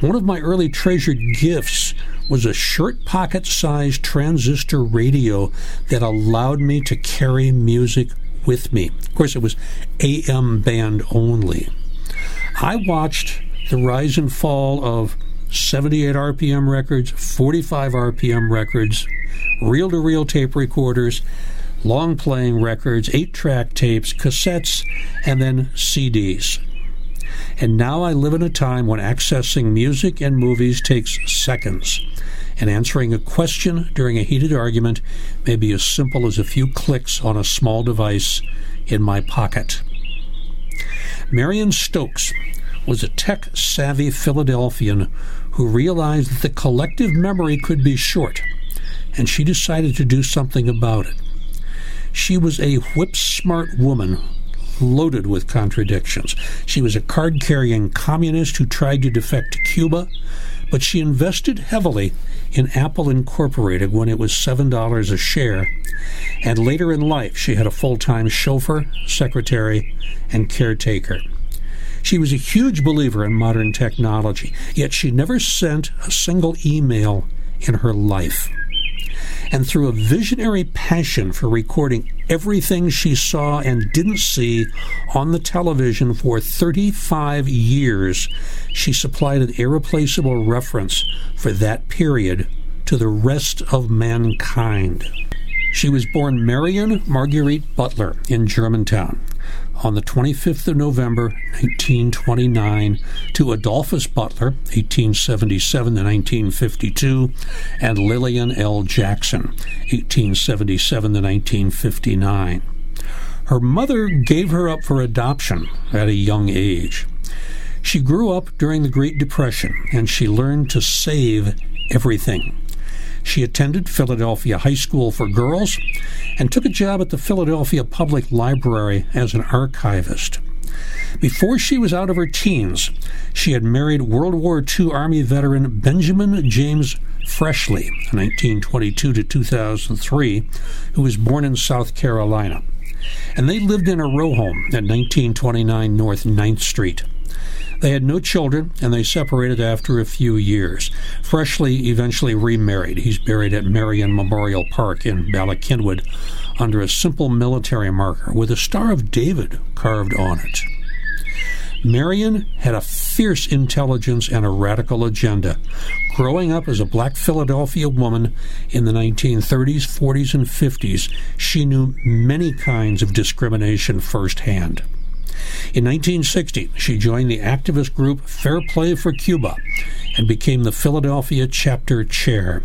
One of my early treasured gifts was a shirt pocket sized transistor radio that allowed me to carry music with me. Of course, it was AM band only. I watched the rise and fall of 78 RPM records, 45 RPM records, reel to reel tape recorders, long playing records, eight track tapes, cassettes, and then CDs. And now I live in a time when accessing music and movies takes seconds, and answering a question during a heated argument may be as simple as a few clicks on a small device in my pocket. Marion Stokes was a tech savvy Philadelphian who realized that the collective memory could be short, and she decided to do something about it. She was a whip smart woman loaded with contradictions. She was a card carrying communist who tried to defect to Cuba, but she invested heavily in Apple Incorporated when it was $7 a share. And later in life, she had a full time chauffeur, secretary, and caretaker. She was a huge believer in modern technology, yet she never sent a single email in her life and through a visionary passion for recording everything she saw and didn't see on the television for 35 years, she supplied an irreplaceable reference for that period to the rest of mankind. She was born Marion Marguerite Butler in Germantown on the 25th of November, 1929, to Adolphus Butler, 1877 to 1952, and Lillian L. Jackson, 1877 to 1959. Her mother gave her up for adoption at a young age. She grew up during the Great Depression and she learned to save everything. She attended Philadelphia High School for Girls and took a job at the Philadelphia Public Library as an archivist. Before she was out of her teens, she had married World War II Army veteran Benjamin James Freshley, 1922 to 2003, who was born in South Carolina. And they lived in a row home at 1929 North 9th Street. They had no children, and they separated after a few years. Freshley eventually remarried. He's buried at Marion Memorial Park in Bala Cynwyd under a simple military marker with a Star of David carved on it. Marion had a fierce intelligence and a radical agenda. Growing up as a black Philadelphia woman in the 1930s, 40s, and 50s, she knew many kinds of discrimination firsthand. In 1960, she joined the activist group Fair Play for Cuba and became the Philadelphia chapter chair.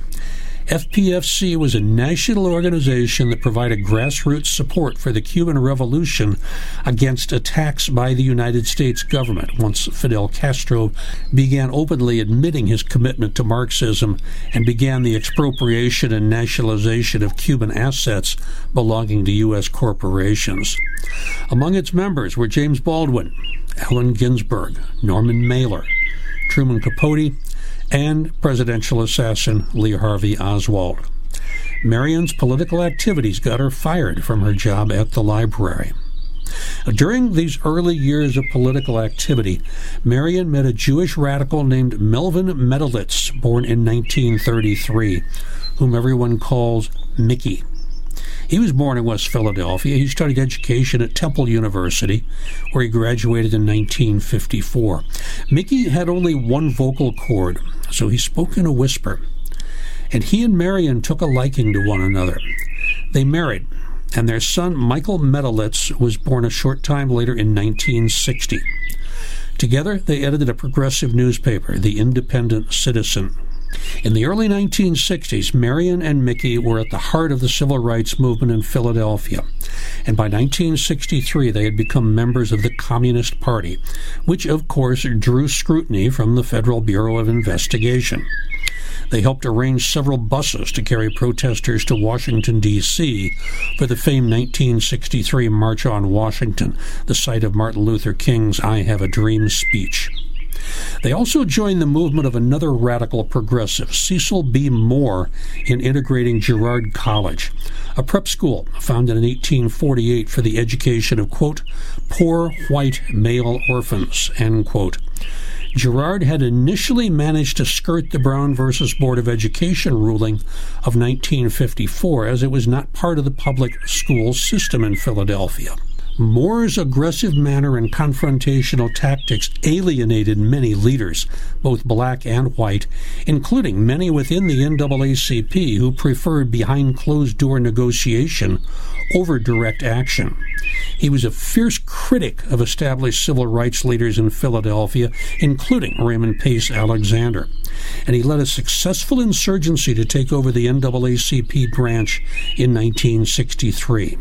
FPFC was a national organization that provided grassroots support for the Cuban Revolution against attacks by the United States government once Fidel Castro began openly admitting his commitment to Marxism and began the expropriation and nationalization of Cuban assets belonging to U.S. corporations. Among its members were James Baldwin, Allen Ginsberg, Norman Mailer, Truman Capote, and presidential assassin Lee Harvey Oswald. Marion's political activities got her fired from her job at the library. During these early years of political activity, Marion met a Jewish radical named Melvin Metelits, born in 1933, whom everyone calls Mickey. He was born in West Philadelphia. He studied education at Temple University, where he graduated in 1954. Mickey had only one vocal cord, so he spoke in a whisper. And he and Marion took a liking to one another. They married, and their son Michael Metelits was born a short time later in 1960. Together, they edited a progressive newspaper, the Independent Citizen. In the early 1960s, Marion and Mickey were at the heart of the civil rights movement in Philadelphia, and by 1963 they had become members of the Communist Party, which of course drew scrutiny from the Federal Bureau of Investigation. They helped arrange several buses to carry protesters to Washington, D.C. for the famed 1963 March on Washington, the site of Martin Luther King's I Have a Dream speech. They also joined the movement of another radical progressive, Cecil B. Moore, in integrating Girard College, a prep school founded in 1848 for the education of, quote, poor white male orphans, end quote. Girard had initially managed to skirt the Brown versus Board of Education ruling of 1954 as it was not part of the public school system in Philadelphia. Moore's aggressive manner and confrontational tactics alienated many leaders, both black and white, including many within the NAACP who preferred behind closed door negotiation over direct action. He was a fierce critic of established civil rights leaders in Philadelphia, including Raymond Pace Alexander. And he led a successful insurgency to take over the NAACP branch in 1963.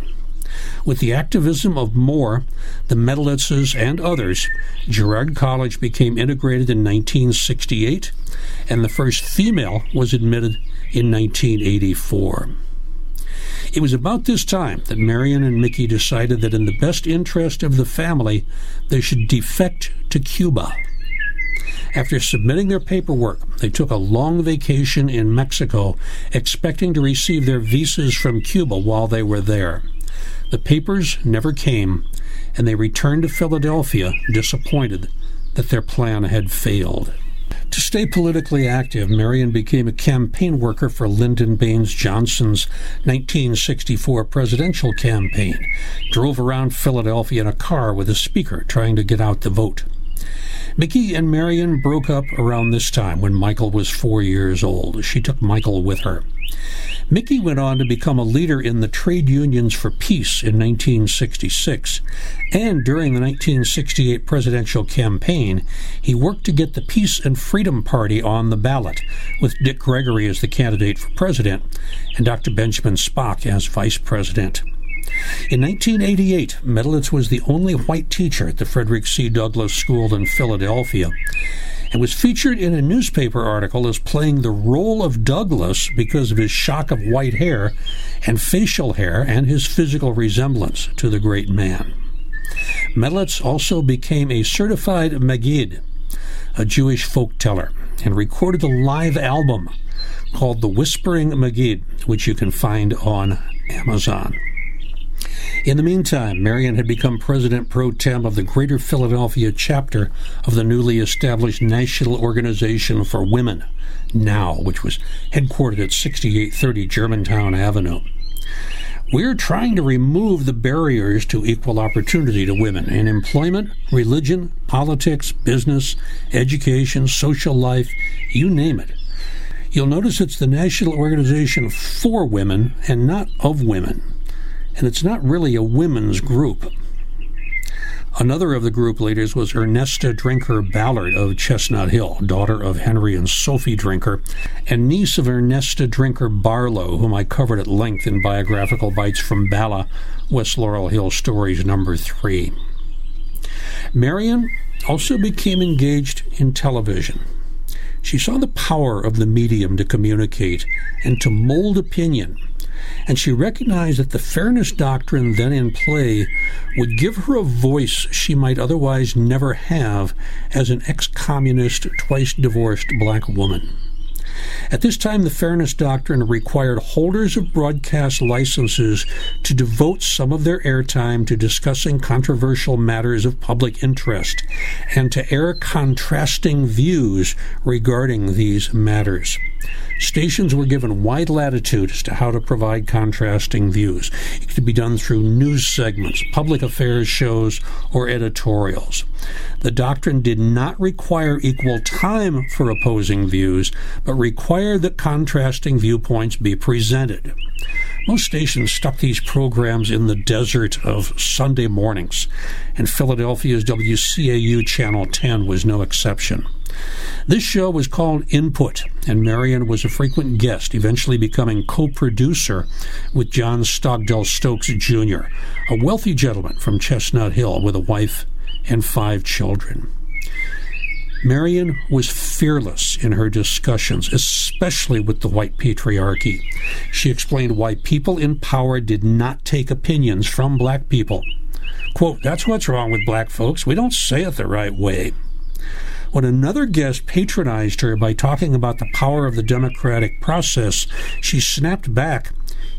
With the activism of Moore, the Metelitses, and others, Girard College became integrated in 1968, and the first female was admitted in 1984. It was about this time that Marion and Mickey decided that in the best interest of the family, they should defect to Cuba. After submitting their paperwork, they took a long vacation in Mexico, expecting to receive their visas from Cuba while they were there. The papers never came, and they returned to Philadelphia disappointed that their plan had failed. To stay politically active, Marion became a campaign worker for Lyndon Baines Johnson's 1964 presidential campaign, drove around Philadelphia in a car with a speaker trying to get out the vote. Mickey and Marion broke up around this time when Michael was four years old. She took Michael with her. Mickey went on to become a leader in the Trade Unions for Peace in 1966, and during the 1968 presidential campaign, he worked to get the Peace and Freedom Party on the ballot, with Dick Gregory as the candidate for president and Dr. Benjamin Spock as vice president. In 1988, Metelits was the only white teacher at the Frederick C. Douglass School in Philadelphia and was featured in a newspaper article as playing the role of Douglass because of his shock of white hair and facial hair and his physical resemblance to the great man. Metelits also became a certified Maggid, a Jewish folk teller, and recorded a live album called The Whispering Maggid, which you can find on Amazon. In the meantime, Marion had become president pro tem of the Greater Philadelphia chapter of the newly established National Organization for Women, NOW, which was headquartered at 6830 Germantown Avenue. We're trying to remove the barriers to equal opportunity to women in employment, religion, politics, business, education, social life, you name it. You'll notice it's the National Organization for Women and not of women and it's not really a women's group. Another of the group leaders was Ernesta Drinker Ballard of Chestnut Hill, daughter of Henry and Sophie Drinker, and niece of Ernesta Drinker Barlow, whom I covered at length in Biographical Bites from Bala, West Laurel Hill Stories number three. Marion also became engaged in television. She saw the power of the medium to communicate and to mold opinion and she recognized that the fairness doctrine then in play would give her a voice she might otherwise never have as an ex communist, twice divorced black woman. At this time, the Fairness Doctrine required holders of broadcast licenses to devote some of their airtime to discussing controversial matters of public interest and to air contrasting views regarding these matters. Stations were given wide latitude as to how to provide contrasting views. It could be done through news segments, public affairs shows, or editorials. The doctrine did not require equal time for opposing views, but required that contrasting viewpoints be presented. Most stations stuck these programs in the desert of Sunday mornings, and Philadelphia's WCAU Channel 10 was no exception. This show was called Input, and Marion was a frequent guest, eventually becoming co producer with John Stogdell Stokes Jr., a wealthy gentleman from Chestnut Hill with a wife and five children. Marion was fearless in her discussions, especially with the white patriarchy. She explained why people in power did not take opinions from black people. Quote, that's what's wrong with black folks. We don't say it the right way. When another guest patronized her by talking about the power of the democratic process, she snapped back.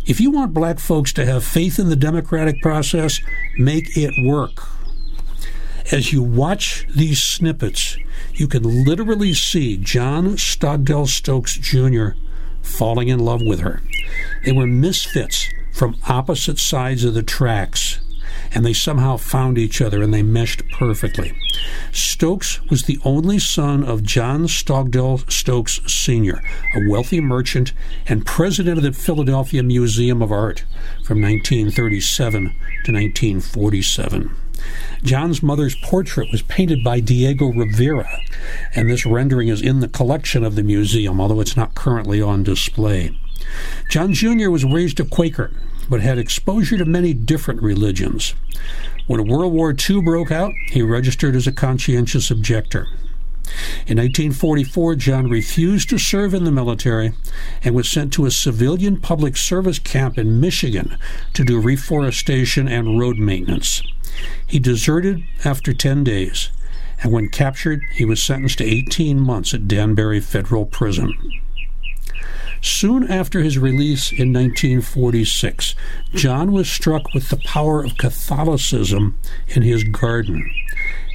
If you want black folks to have faith in the democratic process, make it work. As you watch these snippets, you can literally see John Stogdell Stokes Jr. falling in love with her. They were misfits from opposite sides of the tracks, and they somehow found each other and they meshed perfectly. Stokes was the only son of John Stogdell Stokes Sr., a wealthy merchant and president of the Philadelphia Museum of Art from 1937 to 1947. John's mother's portrait was painted by Diego Rivera, and this rendering is in the collection of the museum, although it's not currently on display. John Jr. was raised a Quaker, but had exposure to many different religions. When World War II broke out, he registered as a conscientious objector. In 1944, John refused to serve in the military and was sent to a civilian public service camp in Michigan to do reforestation and road maintenance. He deserted after 10 days, and when captured, he was sentenced to 18 months at Danbury Federal Prison. Soon after his release in 1946, John was struck with the power of Catholicism in his garden,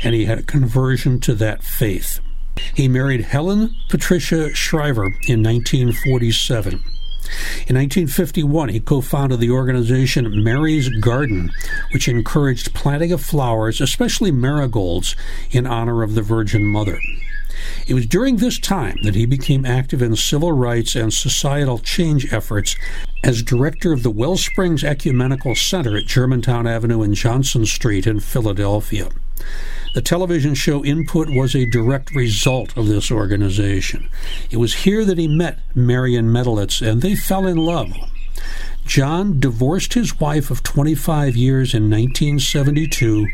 and he had a conversion to that faith. He married Helen Patricia Shriver in 1947. In 1951, he co founded the organization Mary's Garden, which encouraged planting of flowers, especially marigolds, in honor of the Virgin Mother. It was during this time that he became active in civil rights and societal change efforts as director of the Wellsprings Ecumenical Center at Germantown Avenue and Johnson Street in Philadelphia. The television show Input was a direct result of this organization. It was here that he met Marion Metelits, and they fell in love. John divorced his wife of 25 years in 1972,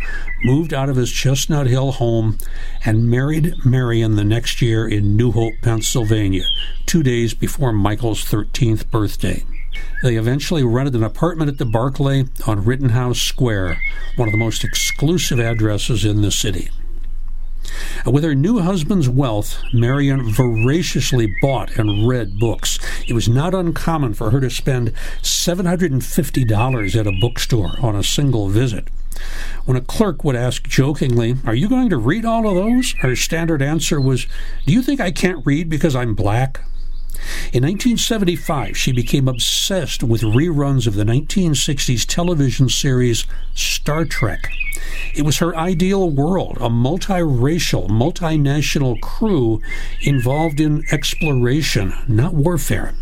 moved out of his Chestnut Hill home, and married Marion the next year in New Hope, Pennsylvania, two days before Michael's 13th birthday. They eventually rented an apartment at the Barclay on Rittenhouse Square, one of the most exclusive addresses in the city. Uh, with her new husband's wealth, Marion voraciously bought and read books. It was not uncommon for her to spend $750 at a bookstore on a single visit. When a clerk would ask jokingly, Are you going to read all of those? her standard answer was, Do you think I can't read because I'm black? In 1975, she became obsessed with reruns of the 1960s television series Star Trek. It was her ideal world, a multiracial, multinational crew involved in exploration, not warfare.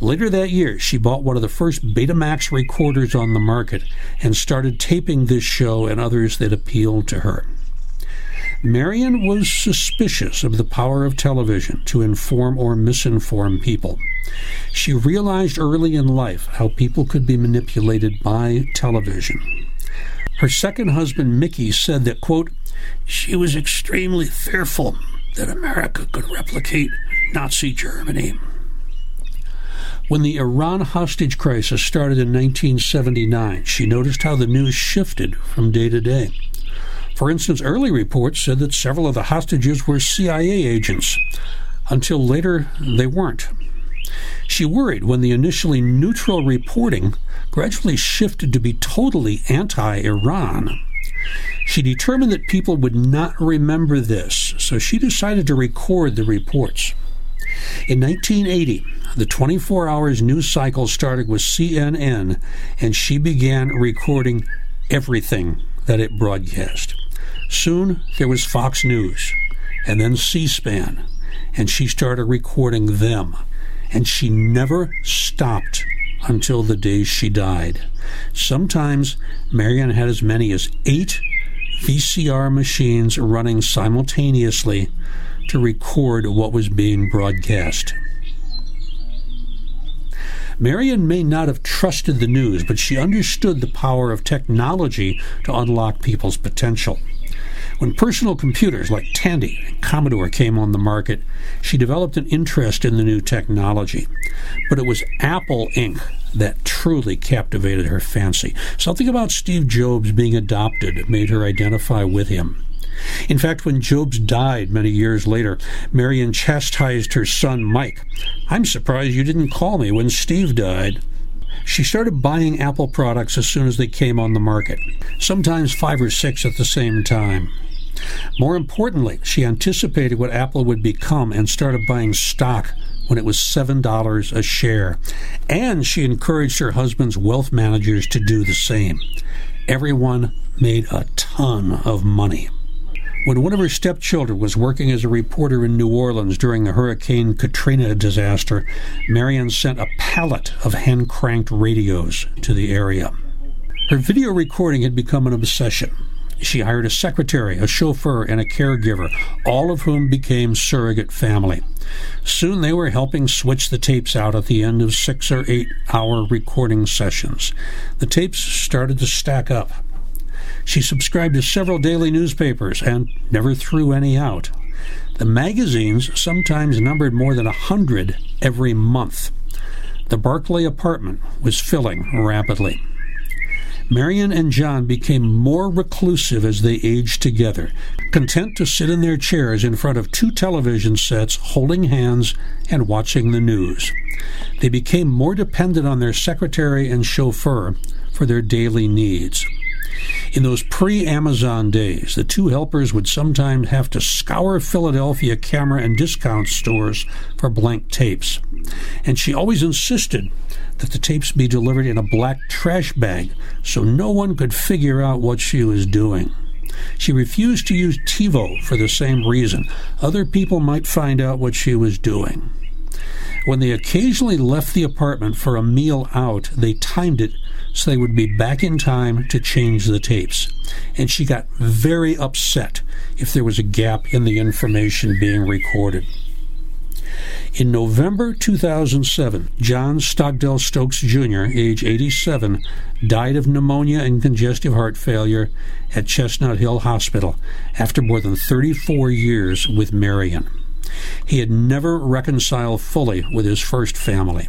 Later that year, she bought one of the first Betamax recorders on the market and started taping this show and others that appealed to her. Marion was suspicious of the power of television to inform or misinform people. She realized early in life how people could be manipulated by television. Her second husband, Mickey, said that, quote, she was extremely fearful that America could replicate Nazi Germany. When the Iran hostage crisis started in 1979, she noticed how the news shifted from day to day. For instance, early reports said that several of the hostages were CIA agents, until later they weren't. She worried when the initially neutral reporting gradually shifted to be totally anti Iran. She determined that people would not remember this, so she decided to record the reports. In 1980, the 24 hours news cycle started with CNN, and she began recording everything that it broadcast. Soon there was Fox News, and then C SPAN, and she started recording them. And she never stopped until the day she died. Sometimes Marion had as many as eight VCR machines running simultaneously to record what was being broadcast. Marion may not have trusted the news, but she understood the power of technology to unlock people's potential. When personal computers like Tandy and Commodore came on the market, she developed an interest in the new technology. But it was Apple Inc. that truly captivated her fancy. Something about Steve Jobs being adopted made her identify with him. In fact, when Jobs died many years later, Marion chastised her son Mike. I'm surprised you didn't call me when Steve died. She started buying Apple products as soon as they came on the market, sometimes five or six at the same time. More importantly, she anticipated what Apple would become and started buying stock when it was $7 a share. And she encouraged her husband's wealth managers to do the same. Everyone made a ton of money. When one of her stepchildren was working as a reporter in New Orleans during the Hurricane Katrina disaster, Marion sent a pallet of hand cranked radios to the area. Her video recording had become an obsession. She hired a secretary, a chauffeur, and a caregiver, all of whom became surrogate family. Soon they were helping switch the tapes out at the end of six or eight hour recording sessions. The tapes started to stack up. She subscribed to several daily newspapers and never threw any out. The magazines sometimes numbered more than a hundred every month. The Barclay apartment was filling rapidly. Marion and John became more reclusive as they aged together, content to sit in their chairs in front of two television sets, holding hands and watching the news. They became more dependent on their secretary and chauffeur for their daily needs. In those pre Amazon days, the two helpers would sometimes have to scour Philadelphia camera and discount stores for blank tapes. And she always insisted that the tapes be delivered in a black trash bag so no one could figure out what she was doing. She refused to use TiVo for the same reason. Other people might find out what she was doing. When they occasionally left the apartment for a meal out, they timed it so they would be back in time to change the tapes. And she got very upset if there was a gap in the information being recorded. In November 2007, John Stogdell Stokes Jr., age 87, died of pneumonia and congestive heart failure at Chestnut Hill Hospital after more than 34 years with Marion. He had never reconciled fully with his first family.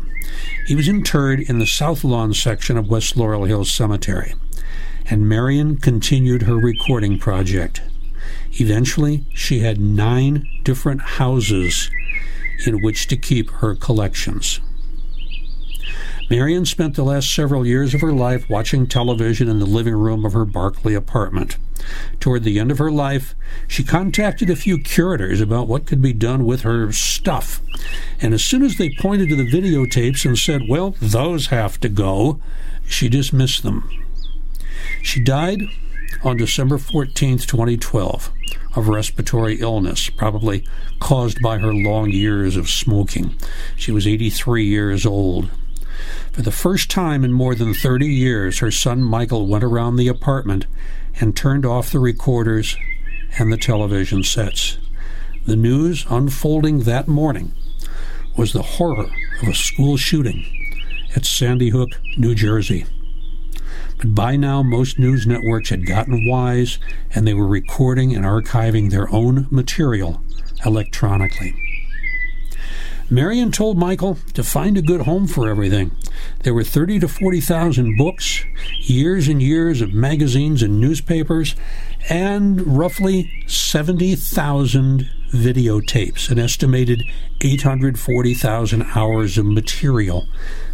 He was interred in the South Lawn section of West Laurel Hill Cemetery, and Marion continued her recording project. Eventually, she had nine different houses in which to keep her collections. Marion spent the last several years of her life watching television in the living room of her Barclay apartment. Toward the end of her life, she contacted a few curators about what could be done with her stuff. And as soon as they pointed to the videotapes and said, well, those have to go, she dismissed them. She died on December 14, 2012, of respiratory illness, probably caused by her long years of smoking. She was 83 years old. For the first time in more than 30 years, her son Michael went around the apartment and turned off the recorders and the television sets. The news unfolding that morning was the horror of a school shooting at Sandy Hook, New Jersey. But by now, most news networks had gotten wise and they were recording and archiving their own material electronically. Marion told Michael to find a good home for everything. There were 30 to 40,000 books, years and years of magazines and newspapers, and roughly 70,000 videotapes, an estimated 840,000 hours of material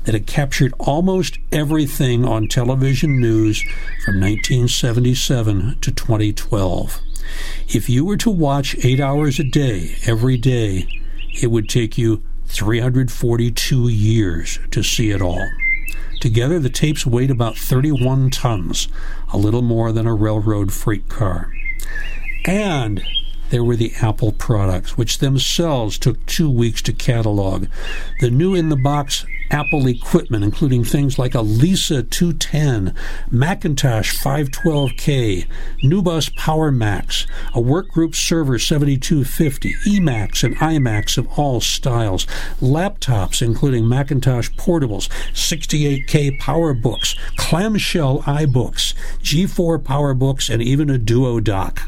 that had captured almost everything on television news from 1977 to 2012. If you were to watch eight hours a day, every day, it would take you 342 years to see it all. Together, the tapes weighed about 31 tons, a little more than a railroad freight car. And there were the Apple products, which themselves took two weeks to catalog. The new in the box Apple equipment, including things like a Lisa 210, Macintosh 512K, NuBus Power Macs, a Workgroup Server 7250, eMacs and iMacs of all styles, laptops including Macintosh Portables, 68K PowerBooks, clamshell iBooks, G4 PowerBooks, and even a Duo dock.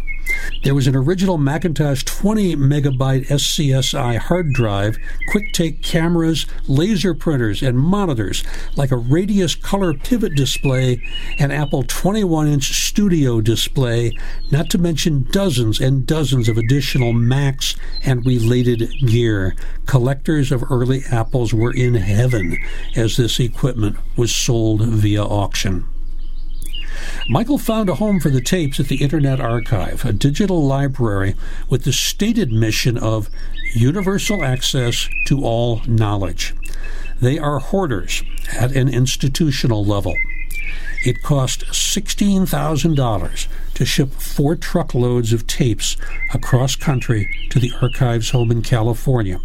There was an original Macintosh 20 megabyte SCSI hard drive, QuickTake cameras, laser printers, and monitors like a Radius color pivot display, an Apple 21 inch studio display, not to mention dozens and dozens of additional Macs and related gear. Collectors of early Apples were in heaven as this equipment was sold via auction. Michael found a home for the tapes at the Internet Archive, a digital library with the stated mission of universal access to all knowledge. They are hoarders at an institutional level. It cost $16,000 to ship four truckloads of tapes across country to the archive's home in California,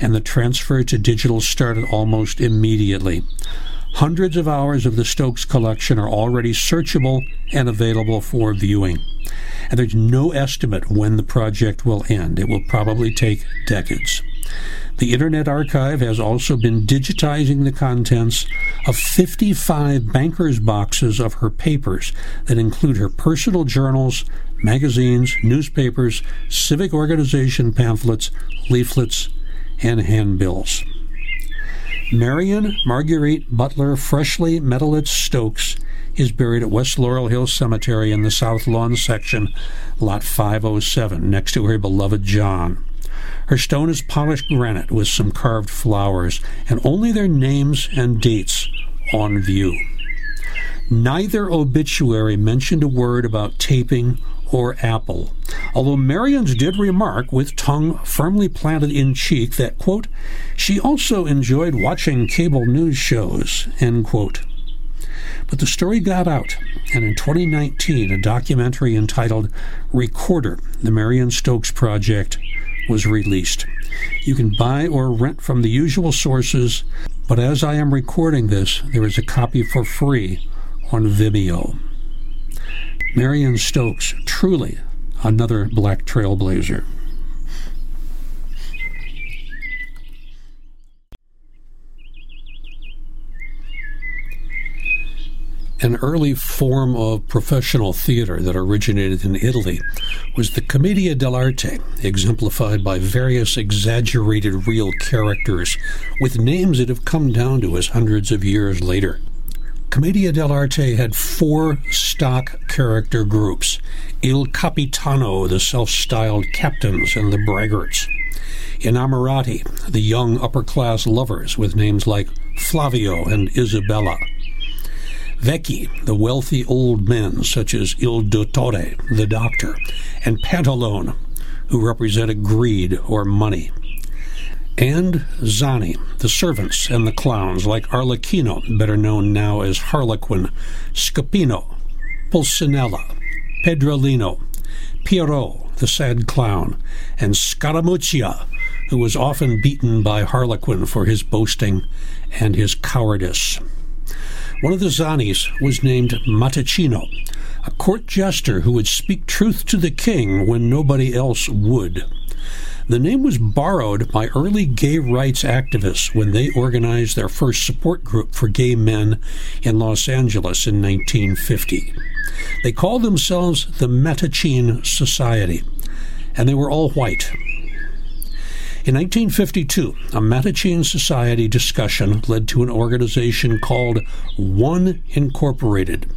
and the transfer to digital started almost immediately. Hundreds of hours of the Stokes collection are already searchable and available for viewing. And there's no estimate when the project will end. It will probably take decades. The Internet Archive has also been digitizing the contents of 55 banker's boxes of her papers that include her personal journals, magazines, newspapers, civic organization pamphlets, leaflets, and handbills. Marion Marguerite Butler Freshly Metelits Stokes is buried at West Laurel Hill Cemetery in the South Lawn section, lot 507, next to her beloved John. Her stone is polished granite with some carved flowers, and only their names and dates on view. Neither obituary mentioned a word about taping or apple. Although Marion's did remark, with tongue firmly planted in cheek, that, quote, she also enjoyed watching cable news shows, end quote. But the story got out, and in 2019, a documentary entitled Recorder, the Marion Stokes Project, was released. You can buy or rent from the usual sources, but as I am recording this, there is a copy for free on Vimeo. Marion Stokes, truly another black trailblazer. An early form of professional theater that originated in Italy was the commedia dell'arte, exemplified by various exaggerated real characters with names that have come down to us hundreds of years later. Commedia dell'arte had four stock character groups Il Capitano, the self styled captains and the braggarts, Innamorati, the young upper class lovers with names like Flavio and Isabella, Vecchi, the wealthy old men such as Il Dottore, the doctor, and Pantalone, who represented greed or money and Zani, the servants and the clowns, like Arlecchino, better known now as Harlequin, Scapino, Pulcinella, Pedrolino, Pierrot, the sad clown, and Scaramuccia, who was often beaten by Harlequin for his boasting and his cowardice. One of the Zanis was named Matacino, a court jester who would speak truth to the king when nobody else would. The name was borrowed by early gay rights activists when they organized their first support group for gay men in Los Angeles in 1950. They called themselves the Mattachine Society, and they were all white. In 1952, a Mattachine Society discussion led to an organization called One Incorporated.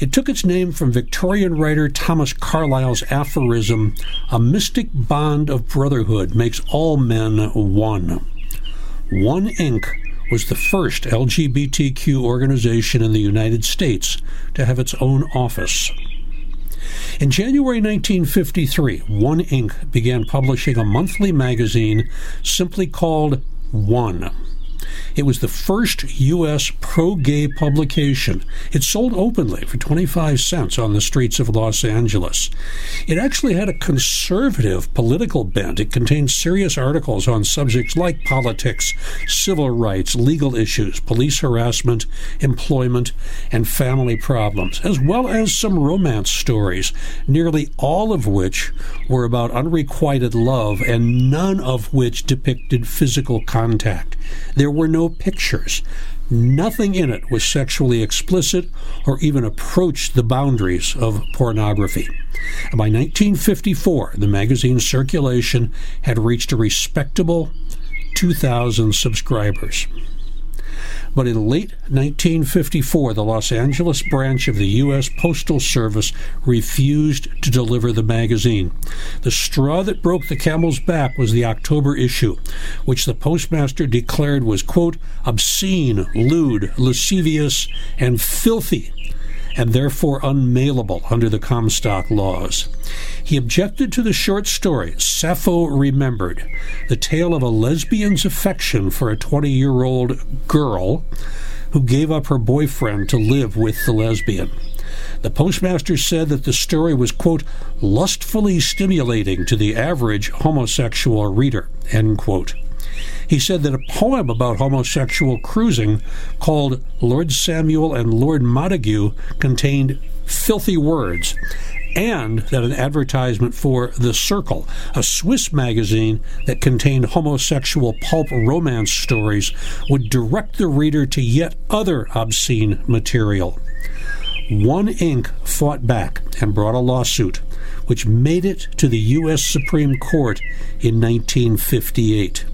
It took its name from Victorian writer Thomas Carlyle's aphorism A mystic bond of brotherhood makes all men one. One Inc. was the first LGBTQ organization in the United States to have its own office. In January 1953, One Inc. began publishing a monthly magazine simply called One. It was the first U.S. pro gay publication. It sold openly for 25 cents on the streets of Los Angeles. It actually had a conservative political bent. It contained serious articles on subjects like politics, civil rights, legal issues, police harassment, employment, and family problems, as well as some romance stories, nearly all of which were about unrequited love and none of which depicted physical contact. There were no pictures. Nothing in it was sexually explicit or even approached the boundaries of pornography. And by 1954, the magazine's circulation had reached a respectable 2,000 subscribers. But in late 1954, the Los Angeles branch of the U.S. Postal Service refused to deliver the magazine. The straw that broke the camel's back was the October issue, which the postmaster declared was, quote, obscene, lewd, lascivious, and filthy and therefore unmailable under the Comstock laws. He objected to the short story, Sappho Remembered, the tale of a lesbian's affection for a 20 year old girl who gave up her boyfriend to live with the lesbian. The postmaster said that the story was, quote, lustfully stimulating to the average homosexual reader, end quote. He said that a poem about homosexual cruising called Lord Samuel and Lord Montague contained filthy words and that an advertisement for The Circle, a Swiss magazine that contained homosexual pulp romance stories, would direct the reader to yet other obscene material. One Inc. fought back and brought a lawsuit, which made it to the U.S. Supreme Court in 1958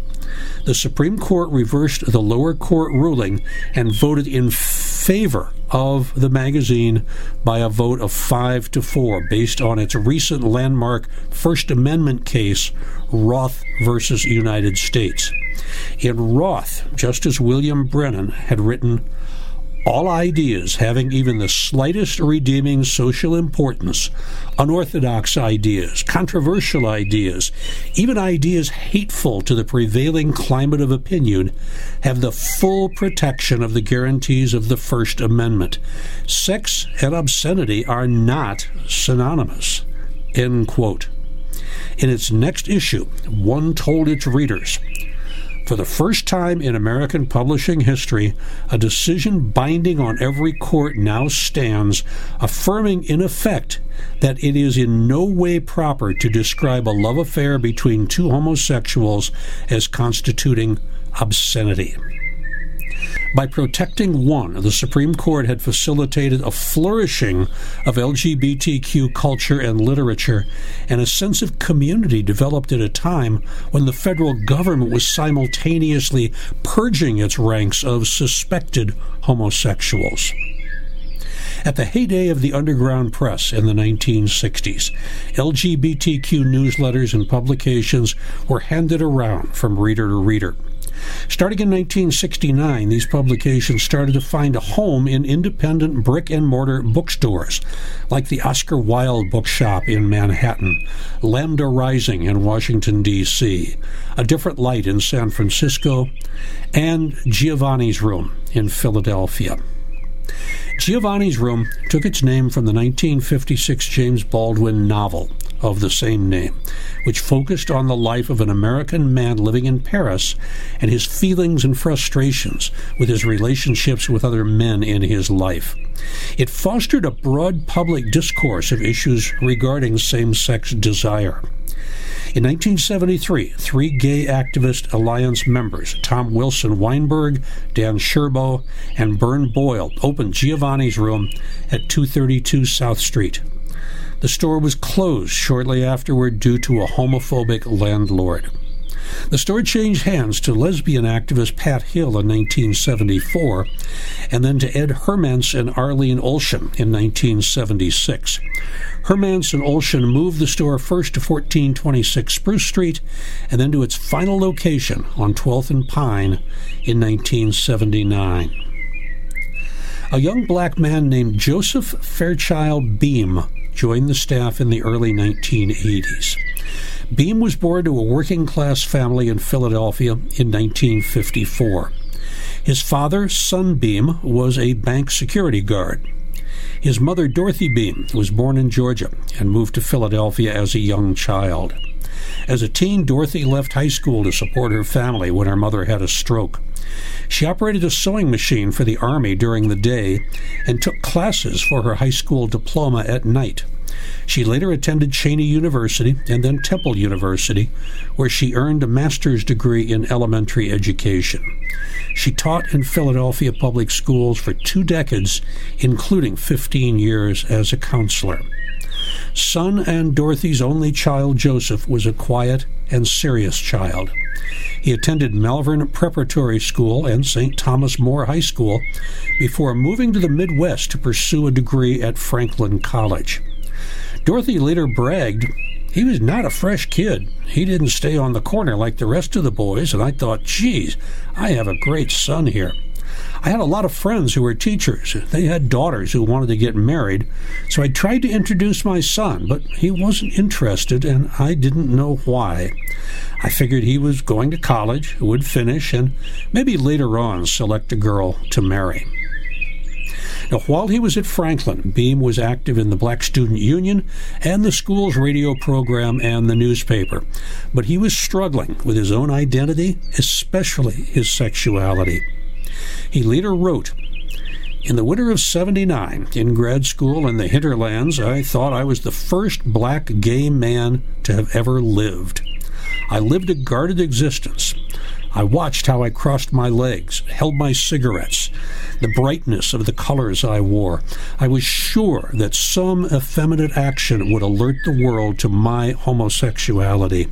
the Supreme Court reversed the lower court ruling and voted in favor of the magazine by a vote of 5 to 4 based on its recent landmark First Amendment case Roth versus United States. In Roth, Justice William Brennan had written all ideas having even the slightest redeeming social importance, unorthodox ideas, controversial ideas, even ideas hateful to the prevailing climate of opinion, have the full protection of the guarantees of the First Amendment. Sex and obscenity are not synonymous. End quote. In its next issue, one told its readers for the first time in American publishing history, a decision binding on every court now stands, affirming in effect that it is in no way proper to describe a love affair between two homosexuals as constituting obscenity. By protecting one, the Supreme Court had facilitated a flourishing of LGBTQ culture and literature, and a sense of community developed at a time when the federal government was simultaneously purging its ranks of suspected homosexuals. At the heyday of the underground press in the 1960s, LGBTQ newsletters and publications were handed around from reader to reader. Starting in 1969, these publications started to find a home in independent brick and mortar bookstores, like the Oscar Wilde Bookshop in Manhattan, Lambda Rising in Washington, D.C., A Different Light in San Francisco, and Giovanni's Room in Philadelphia. Giovanni's Room took its name from the 1956 James Baldwin novel of the same name, which focused on the life of an American man living in Paris and his feelings and frustrations with his relationships with other men in his life. It fostered a broad public discourse of issues regarding same sex desire. In 1973, three Gay Activist Alliance members, Tom Wilson Weinberg, Dan Sherbo, and Bern Boyle, opened Giovanni's Room at 232 South Street. The store was closed shortly afterward due to a homophobic landlord. The store changed hands to lesbian activist Pat Hill in 1974, and then to Ed Hermance and Arlene Olshan in 1976. Hermance and Olshan moved the store first to 1426 Spruce Street and then to its final location on 12th and Pine in 1979. A young black man named Joseph Fairchild Beam joined the staff in the early 1980s. Beam was born to a working class family in Philadelphia in 1954. His father, Son Beam, was a bank security guard. His mother, Dorothy Beam, was born in Georgia and moved to Philadelphia as a young child. As a teen, Dorothy left high school to support her family when her mother had a stroke. She operated a sewing machine for the Army during the day and took classes for her high school diploma at night. She later attended Cheyney University and then Temple University, where she earned a master's degree in elementary education. She taught in Philadelphia public schools for two decades, including 15 years as a counselor. Son and Dorothy's only child, Joseph, was a quiet and serious child. He attended Malvern Preparatory School and St. Thomas More High School before moving to the Midwest to pursue a degree at Franklin College. Dorothy later bragged he was not a fresh kid. He didn't stay on the corner like the rest of the boys, and I thought, geez, I have a great son here. I had a lot of friends who were teachers. They had daughters who wanted to get married, so I tried to introduce my son, but he wasn't interested, and I didn't know why. I figured he was going to college, would finish, and maybe later on select a girl to marry. Now, while he was at Franklin, Beam was active in the Black Student Union and the school's radio program and the newspaper. But he was struggling with his own identity, especially his sexuality. He later wrote, in the winter of 79, in grad school in the hinterlands, I thought I was the first black gay man to have ever lived. I lived a guarded existence. I watched how I crossed my legs, held my cigarettes, the brightness of the colors I wore. I was sure that some effeminate action would alert the world to my homosexuality.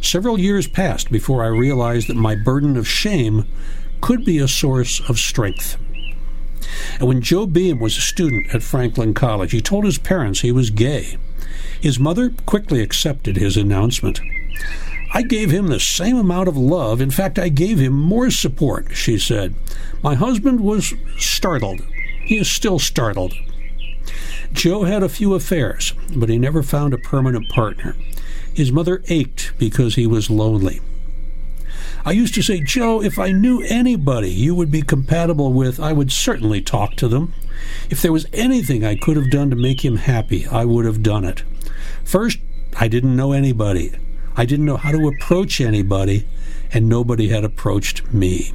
Several years passed before I realized that my burden of shame could be a source of strength. And when Joe Beam was a student at Franklin College, he told his parents he was gay. His mother quickly accepted his announcement. I gave him the same amount of love. In fact, I gave him more support, she said. My husband was startled. He is still startled. Joe had a few affairs, but he never found a permanent partner. His mother ached because he was lonely. I used to say, Joe, if I knew anybody you would be compatible with, I would certainly talk to them. If there was anything I could have done to make him happy, I would have done it. First, I didn't know anybody. I didn't know how to approach anybody, and nobody had approached me.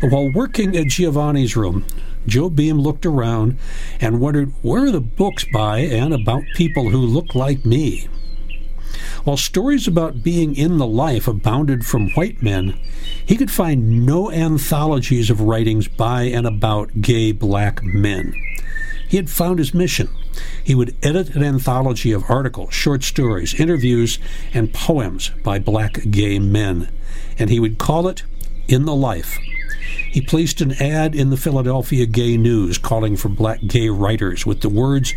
While working at Giovanni's room, Joe Beam looked around and wondered where are the books by and about people who look like me. While stories about being in the life abounded from white men, he could find no anthologies of writings by and about gay black men. He had found his mission. He would edit an anthology of articles, short stories, interviews, and poems by black gay men, and he would call it In the Life. He placed an ad in the Philadelphia Gay News calling for black gay writers with the words,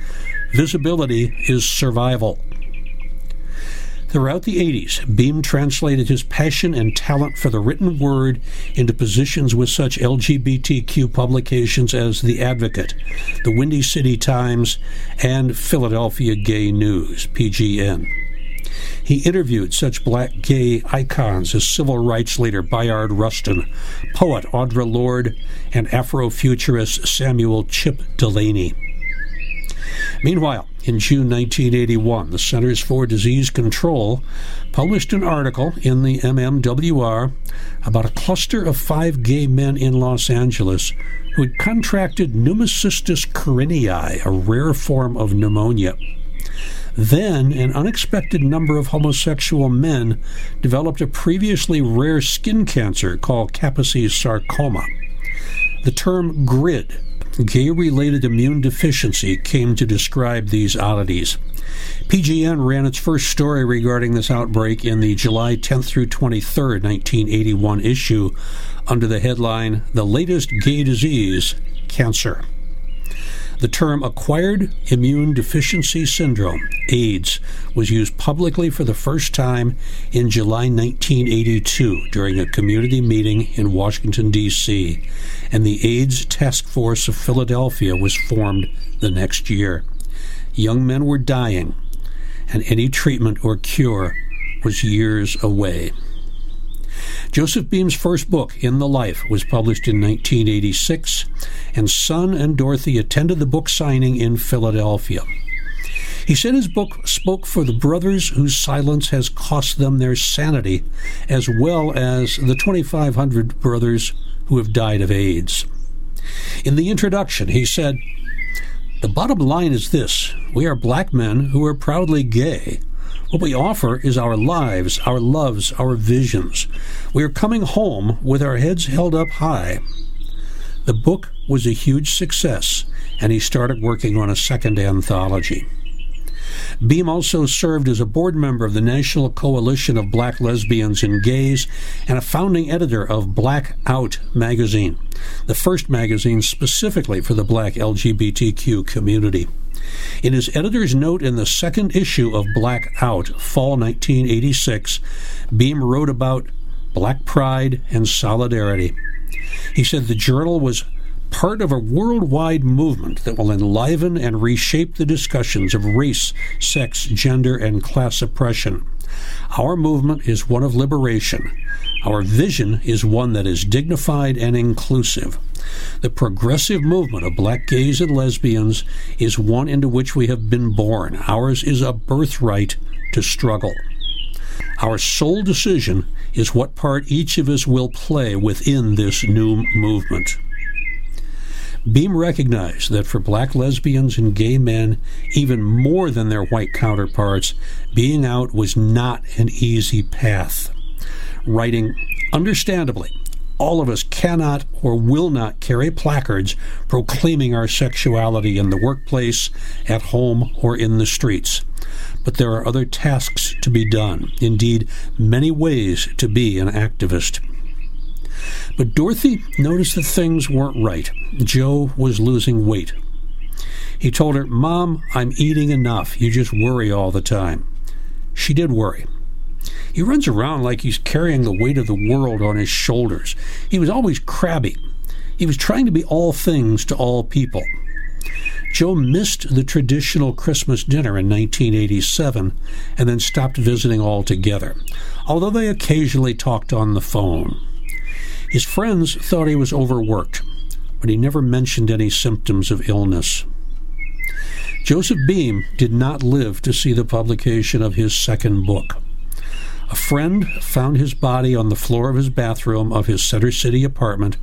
Visibility is survival. Throughout the 80s, Beam translated his passion and talent for the written word into positions with such LGBTQ publications as The Advocate, the Windy City Times, and Philadelphia Gay News, PGN. He interviewed such black gay icons as civil rights leader Bayard Rustin, poet Audre Lorde, and Afrofuturist Samuel Chip Delany. Meanwhile, in June 1981, the Centers for Disease Control published an article in the MMWR about a cluster of five gay men in Los Angeles who had contracted pneumocystis carinii, a rare form of pneumonia. Then, an unexpected number of homosexual men developed a previously rare skin cancer called Kaposi's sarcoma. The term GRID gay related immune deficiency came to describe these oddities. PGN ran its first story regarding this outbreak in the July 10th through 23rd, 1981 issue under the headline The Latest Gay Disease Cancer. The term acquired immune deficiency syndrome, AIDS, was used publicly for the first time in July 1982 during a community meeting in Washington, D.C., and the AIDS Task Force of Philadelphia was formed the next year. young men were dying, and any treatment or cure was years away. Joseph Beam's first book, In the Life, was published in 1986, and Son and Dorothy attended the book signing in Philadelphia. He said his book spoke for the brothers whose silence has cost them their sanity, as well as the 2,500 brothers who have died of AIDS. In the introduction, he said, The bottom line is this we are black men who are proudly gay. What we offer is our lives, our loves, our visions. We are coming home with our heads held up high. The book was a huge success, and he started working on a second anthology. Beam also served as a board member of the National Coalition of Black Lesbians and Gays and a founding editor of Black Out magazine, the first magazine specifically for the black LGBTQ community. In his editor's note in the second issue of Black Out, fall 1986, Beam wrote about black pride and solidarity. He said the journal was part of a worldwide movement that will enliven and reshape the discussions of race, sex, gender, and class oppression. Our movement is one of liberation. Our vision is one that is dignified and inclusive. The progressive movement of black gays and lesbians is one into which we have been born. Ours is a birthright to struggle. Our sole decision is what part each of us will play within this new movement. Beam recognized that for black lesbians and gay men, even more than their white counterparts, being out was not an easy path. Writing, understandably, all of us cannot or will not carry placards proclaiming our sexuality in the workplace, at home, or in the streets. But there are other tasks to be done, indeed, many ways to be an activist. But Dorothy noticed that things weren't right. Joe was losing weight. He told her, Mom, I'm eating enough. You just worry all the time. She did worry. He runs around like he's carrying the weight of the world on his shoulders. He was always crabby. He was trying to be all things to all people. Joe missed the traditional Christmas dinner in 1987 and then stopped visiting altogether, although they occasionally talked on the phone. His friends thought he was overworked, but he never mentioned any symptoms of illness. Joseph Beam did not live to see the publication of his second book. A friend found his body on the floor of his bathroom of his Center City apartment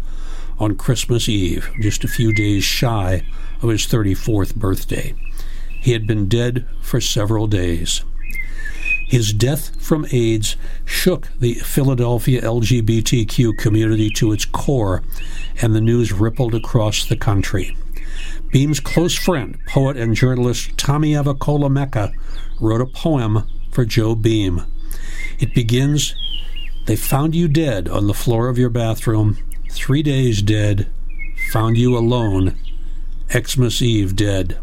on Christmas Eve, just a few days shy of his 34th birthday. He had been dead for several days. His death from AIDS shook the Philadelphia LGBTQ community to its core, and the news rippled across the country. Beam's close friend, poet and journalist Tommi Avicolli Mecca, wrote a poem for Joe Beam. It begins They found you dead on the floor of your bathroom, three days dead, found you alone, Xmas Eve dead.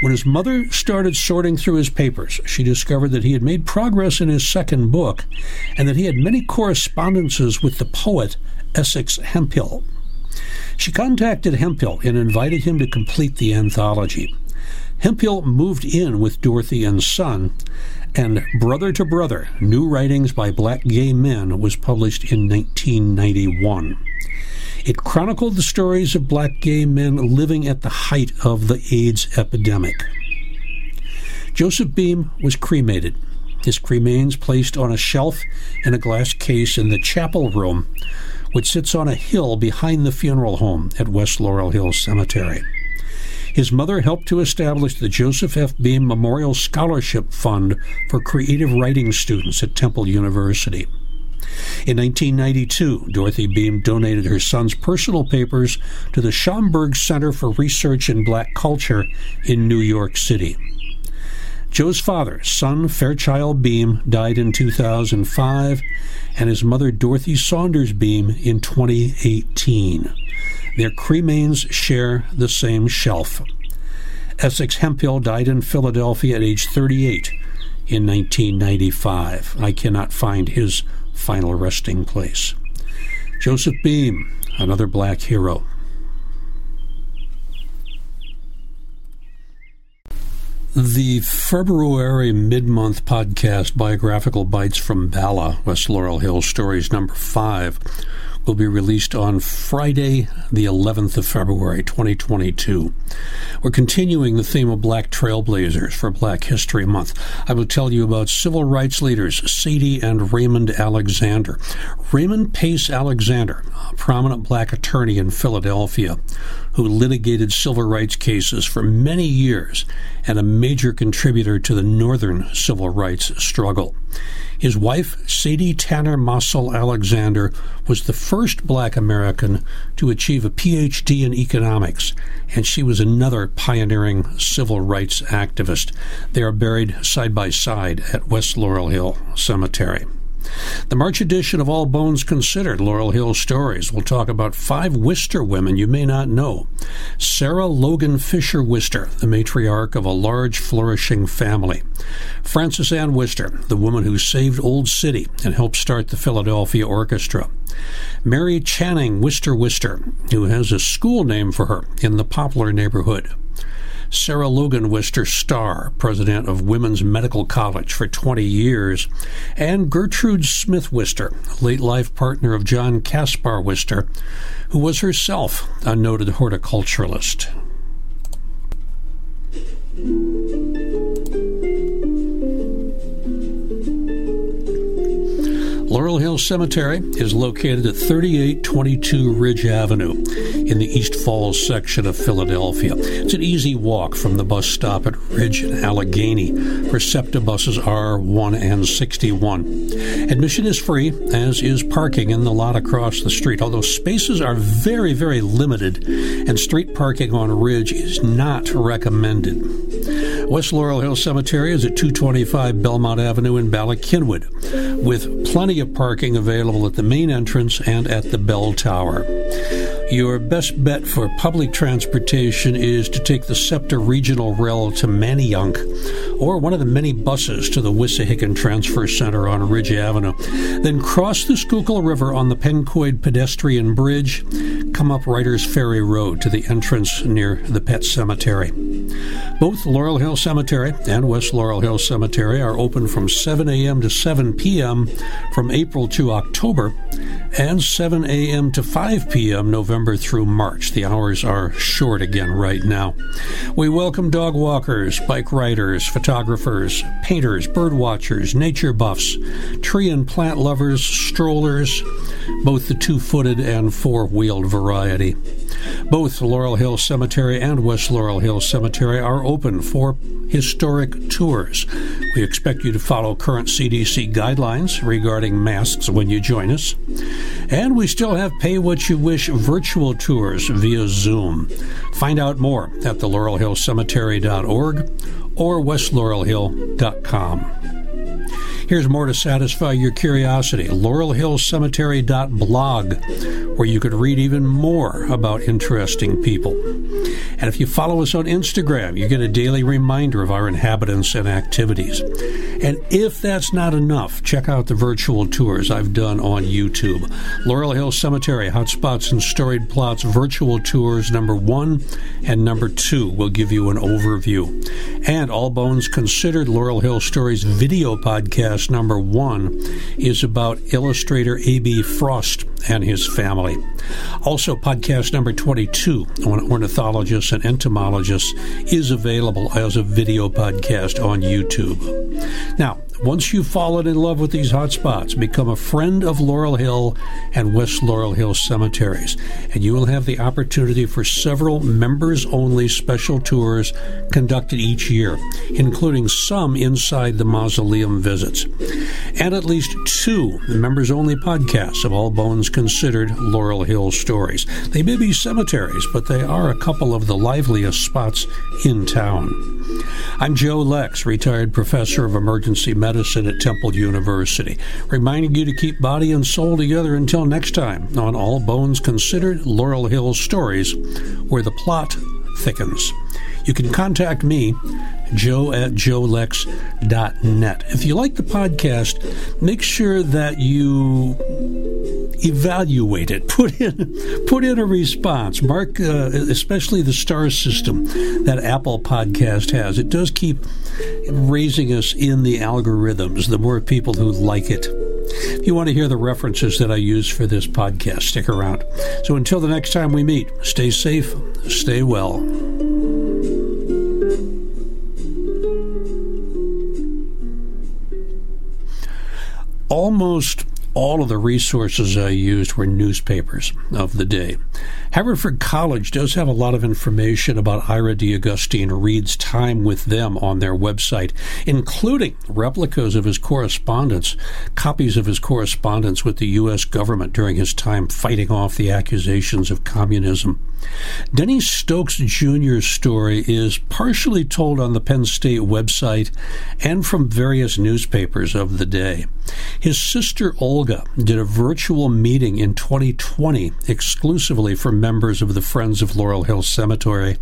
When his mother started sorting through his papers, she discovered that he had made progress in his second book and that he had many correspondences with the poet Essex Hemphill. She contacted Hemphill and invited him to complete the anthology. Hemphill moved in with Dorothy and Son, and Brother to Brother New Writings by Black Gay Men was published in 1991. It chronicled the stories of black gay men living at the height of the AIDS epidemic. Joseph Beam was cremated, his cremains placed on a shelf in a glass case in the chapel room, which sits on a hill behind the funeral home at West Laurel Hill Cemetery. His mother helped to establish the Joseph F. Beam Memorial Scholarship Fund for creative writing students at Temple University. In 1992, Dorothy Beam donated her son's personal papers to the Schomburg Center for Research in Black Culture in New York City. Joe's father, son Fairchild Beam, died in 2005, and his mother, Dorothy Saunders Beam, in 2018. Their cremains share the same shelf. Essex Hemphill died in Philadelphia at age 38 in 1995. I cannot find his final resting place. Joseph Beam, another black hero. The February mid month podcast, Biographical Bites from Bala, West Laurel Hill Stories number five, will be released on Friday, the 11th of February, 2022. We're continuing the theme of black trailblazers for Black History Month. I will tell you about civil rights leaders Sadie and Raymond Alexander. Raymond Pace Alexander, a prominent black attorney in Philadelphia who litigated civil rights cases for many years and a major contributor to the Northern civil rights struggle. His wife, Sadie Tanner Mossel Alexander, was the first black American to achieve a PhD in economics, and she was another pioneering civil rights activist. They are buried side by side at West Laurel Hill Cemetery. The March edition of All Bones Considered Laurel Hill Stories will talk about five Wister women you may not know. Sarah Logan Fisher Wister, the matriarch of a large, flourishing family. Frances Ann Wister, the woman who saved Old City and helped start the Philadelphia Orchestra. Mary Channing Wister Wister, who has a school named for her in the Poplar neighborhood. Sarah Logan Wister Starr, president of Women's Medical College for 20 years, and Gertrude Smith Wister, late life partner of John Caspar Wister, who was herself a noted horticulturalist. Laurel Hill Cemetery is located at 3822 Ridge Avenue in the East Falls section of Philadelphia. It's an easy walk from the bus stop at Ridge and Allegheny, where SEPTA buses are 1 and 61. Admission is free, as is parking in the lot across the street, although spaces are very, very limited, and street parking on Ridge is not recommended. West Laurel Hill Cemetery is at 225 Belmont Avenue in Bala Cynwyd, with plenty of parking available at the main entrance and at the bell tower. Your best bet for public transportation is to take the SEPTA Regional Rail to Manayunk or one of the many buses to the Wissahickon Transfer Center on Ridge Avenue. Then cross the Schuylkill River on the Pencoyd pedestrian bridge, come up Righters Ferry Road to the entrance near the Pet Cemetery. Both Laurel Hill Cemetery and West Laurel Hill Cemetery are open from 7 a.m. to 7 p.m. from April to October and 7 a.m. to 5 p.m. November through March. The hours are short again right now. We welcome dog walkers, bike riders, photographers, painters, bird watchers, nature buffs, tree and plant lovers, strollers, both the two footed and four wheeled variety. Both Laurel Hill Cemetery and West Laurel Hill Cemetery are open for historic tours. We expect you to follow current CDC guidelines regarding masks when you join us. And we still have pay what you wish virtual tours via Zoom. Find out more at thelaurelhillcemetery.org or westlaurelhill.com. Here's more to satisfy your curiosity laurelhillcemetery.blog, where you could read even more about interesting people. And if you follow us on Instagram, you get a daily reminder of our inhabitants and activities. And if that's not enough, check out the virtual tours I've done on YouTube. Laurel Hill Cemetery Hotspots and Storied Plots virtual tours number one and number two will give you an overview. And All Bones Considered Laurel Hill Stories video podcast podcast number one is about illustrator A.B. Frost and his family. Also, podcast number 22 on ornithologists and entomologists is available as a video podcast on YouTube. Now, once you've fallen in love with these hotspots, become a friend of Laurel Hill and West Laurel Hill cemeteries, and you will have the opportunity for several members only special tours conducted each year, including some inside the mausoleum visits, and at least two members only podcasts of All Bones Considered Laurel Hill stories. They may be cemeteries, but they are a couple of the liveliest spots in town. I'm Joe Lex, retired professor of emergency medicine medicine at Temple University, reminding you to keep body and soul together until next time on All Bones Considered Laurel Hill Stories, where the plot thickens. You can contact me, joe at joelex.net. If you like the podcast, make sure that you evaluate it. Put in put in a response. Mark, uh, especially the star system that Apple Podcast has. It does keep raising us in the algorithms. The more people who like it. If you want to hear the references that I use for this podcast, stick around. So until the next time we meet, stay safe, stay well. Almost all of the resources I used were newspapers of the day. Haverford College does have a lot of information about Ira De Augustine Reid's time with them on their website, including replicas of his correspondence, copies of his correspondence with the U.S. government during his time fighting off the accusations of communism. Dennie Stokes Jr.'s story is partially told on the Penn State website and from various newspapers of the day. His sister Olga did a virtual meeting in 2020 exclusively for members of the Friends of Laurel Hill Cemetery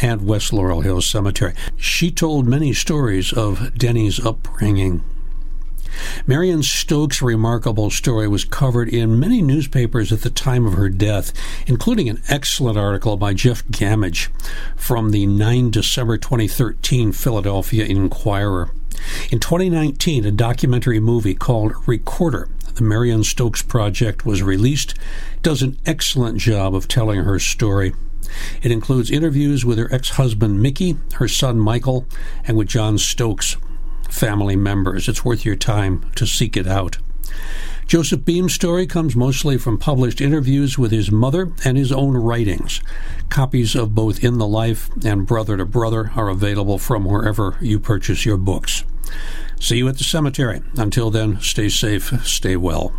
and West Laurel Hill Cemetery. She told many stories of Dennie's upbringing. Marion Stokes' remarkable story was covered in many newspapers at the time of her death, including an excellent article by Jeff Gammage from the 9 December 2013 Philadelphia Inquirer. In 2019, a documentary movie called Recorder, the Marion Stokes Project, was released. It does an excellent job of telling her story. It includes interviews with her ex husband Mickey, her son Michael, and with John Stokes, family members. It's worth your time to seek it out. Joseph Beam's story comes mostly from published interviews with his mother and his own writings. Copies of both In the Life and Brother to Brother are available from wherever you purchase your books. See you at the cemetery. Until then, stay safe, stay well.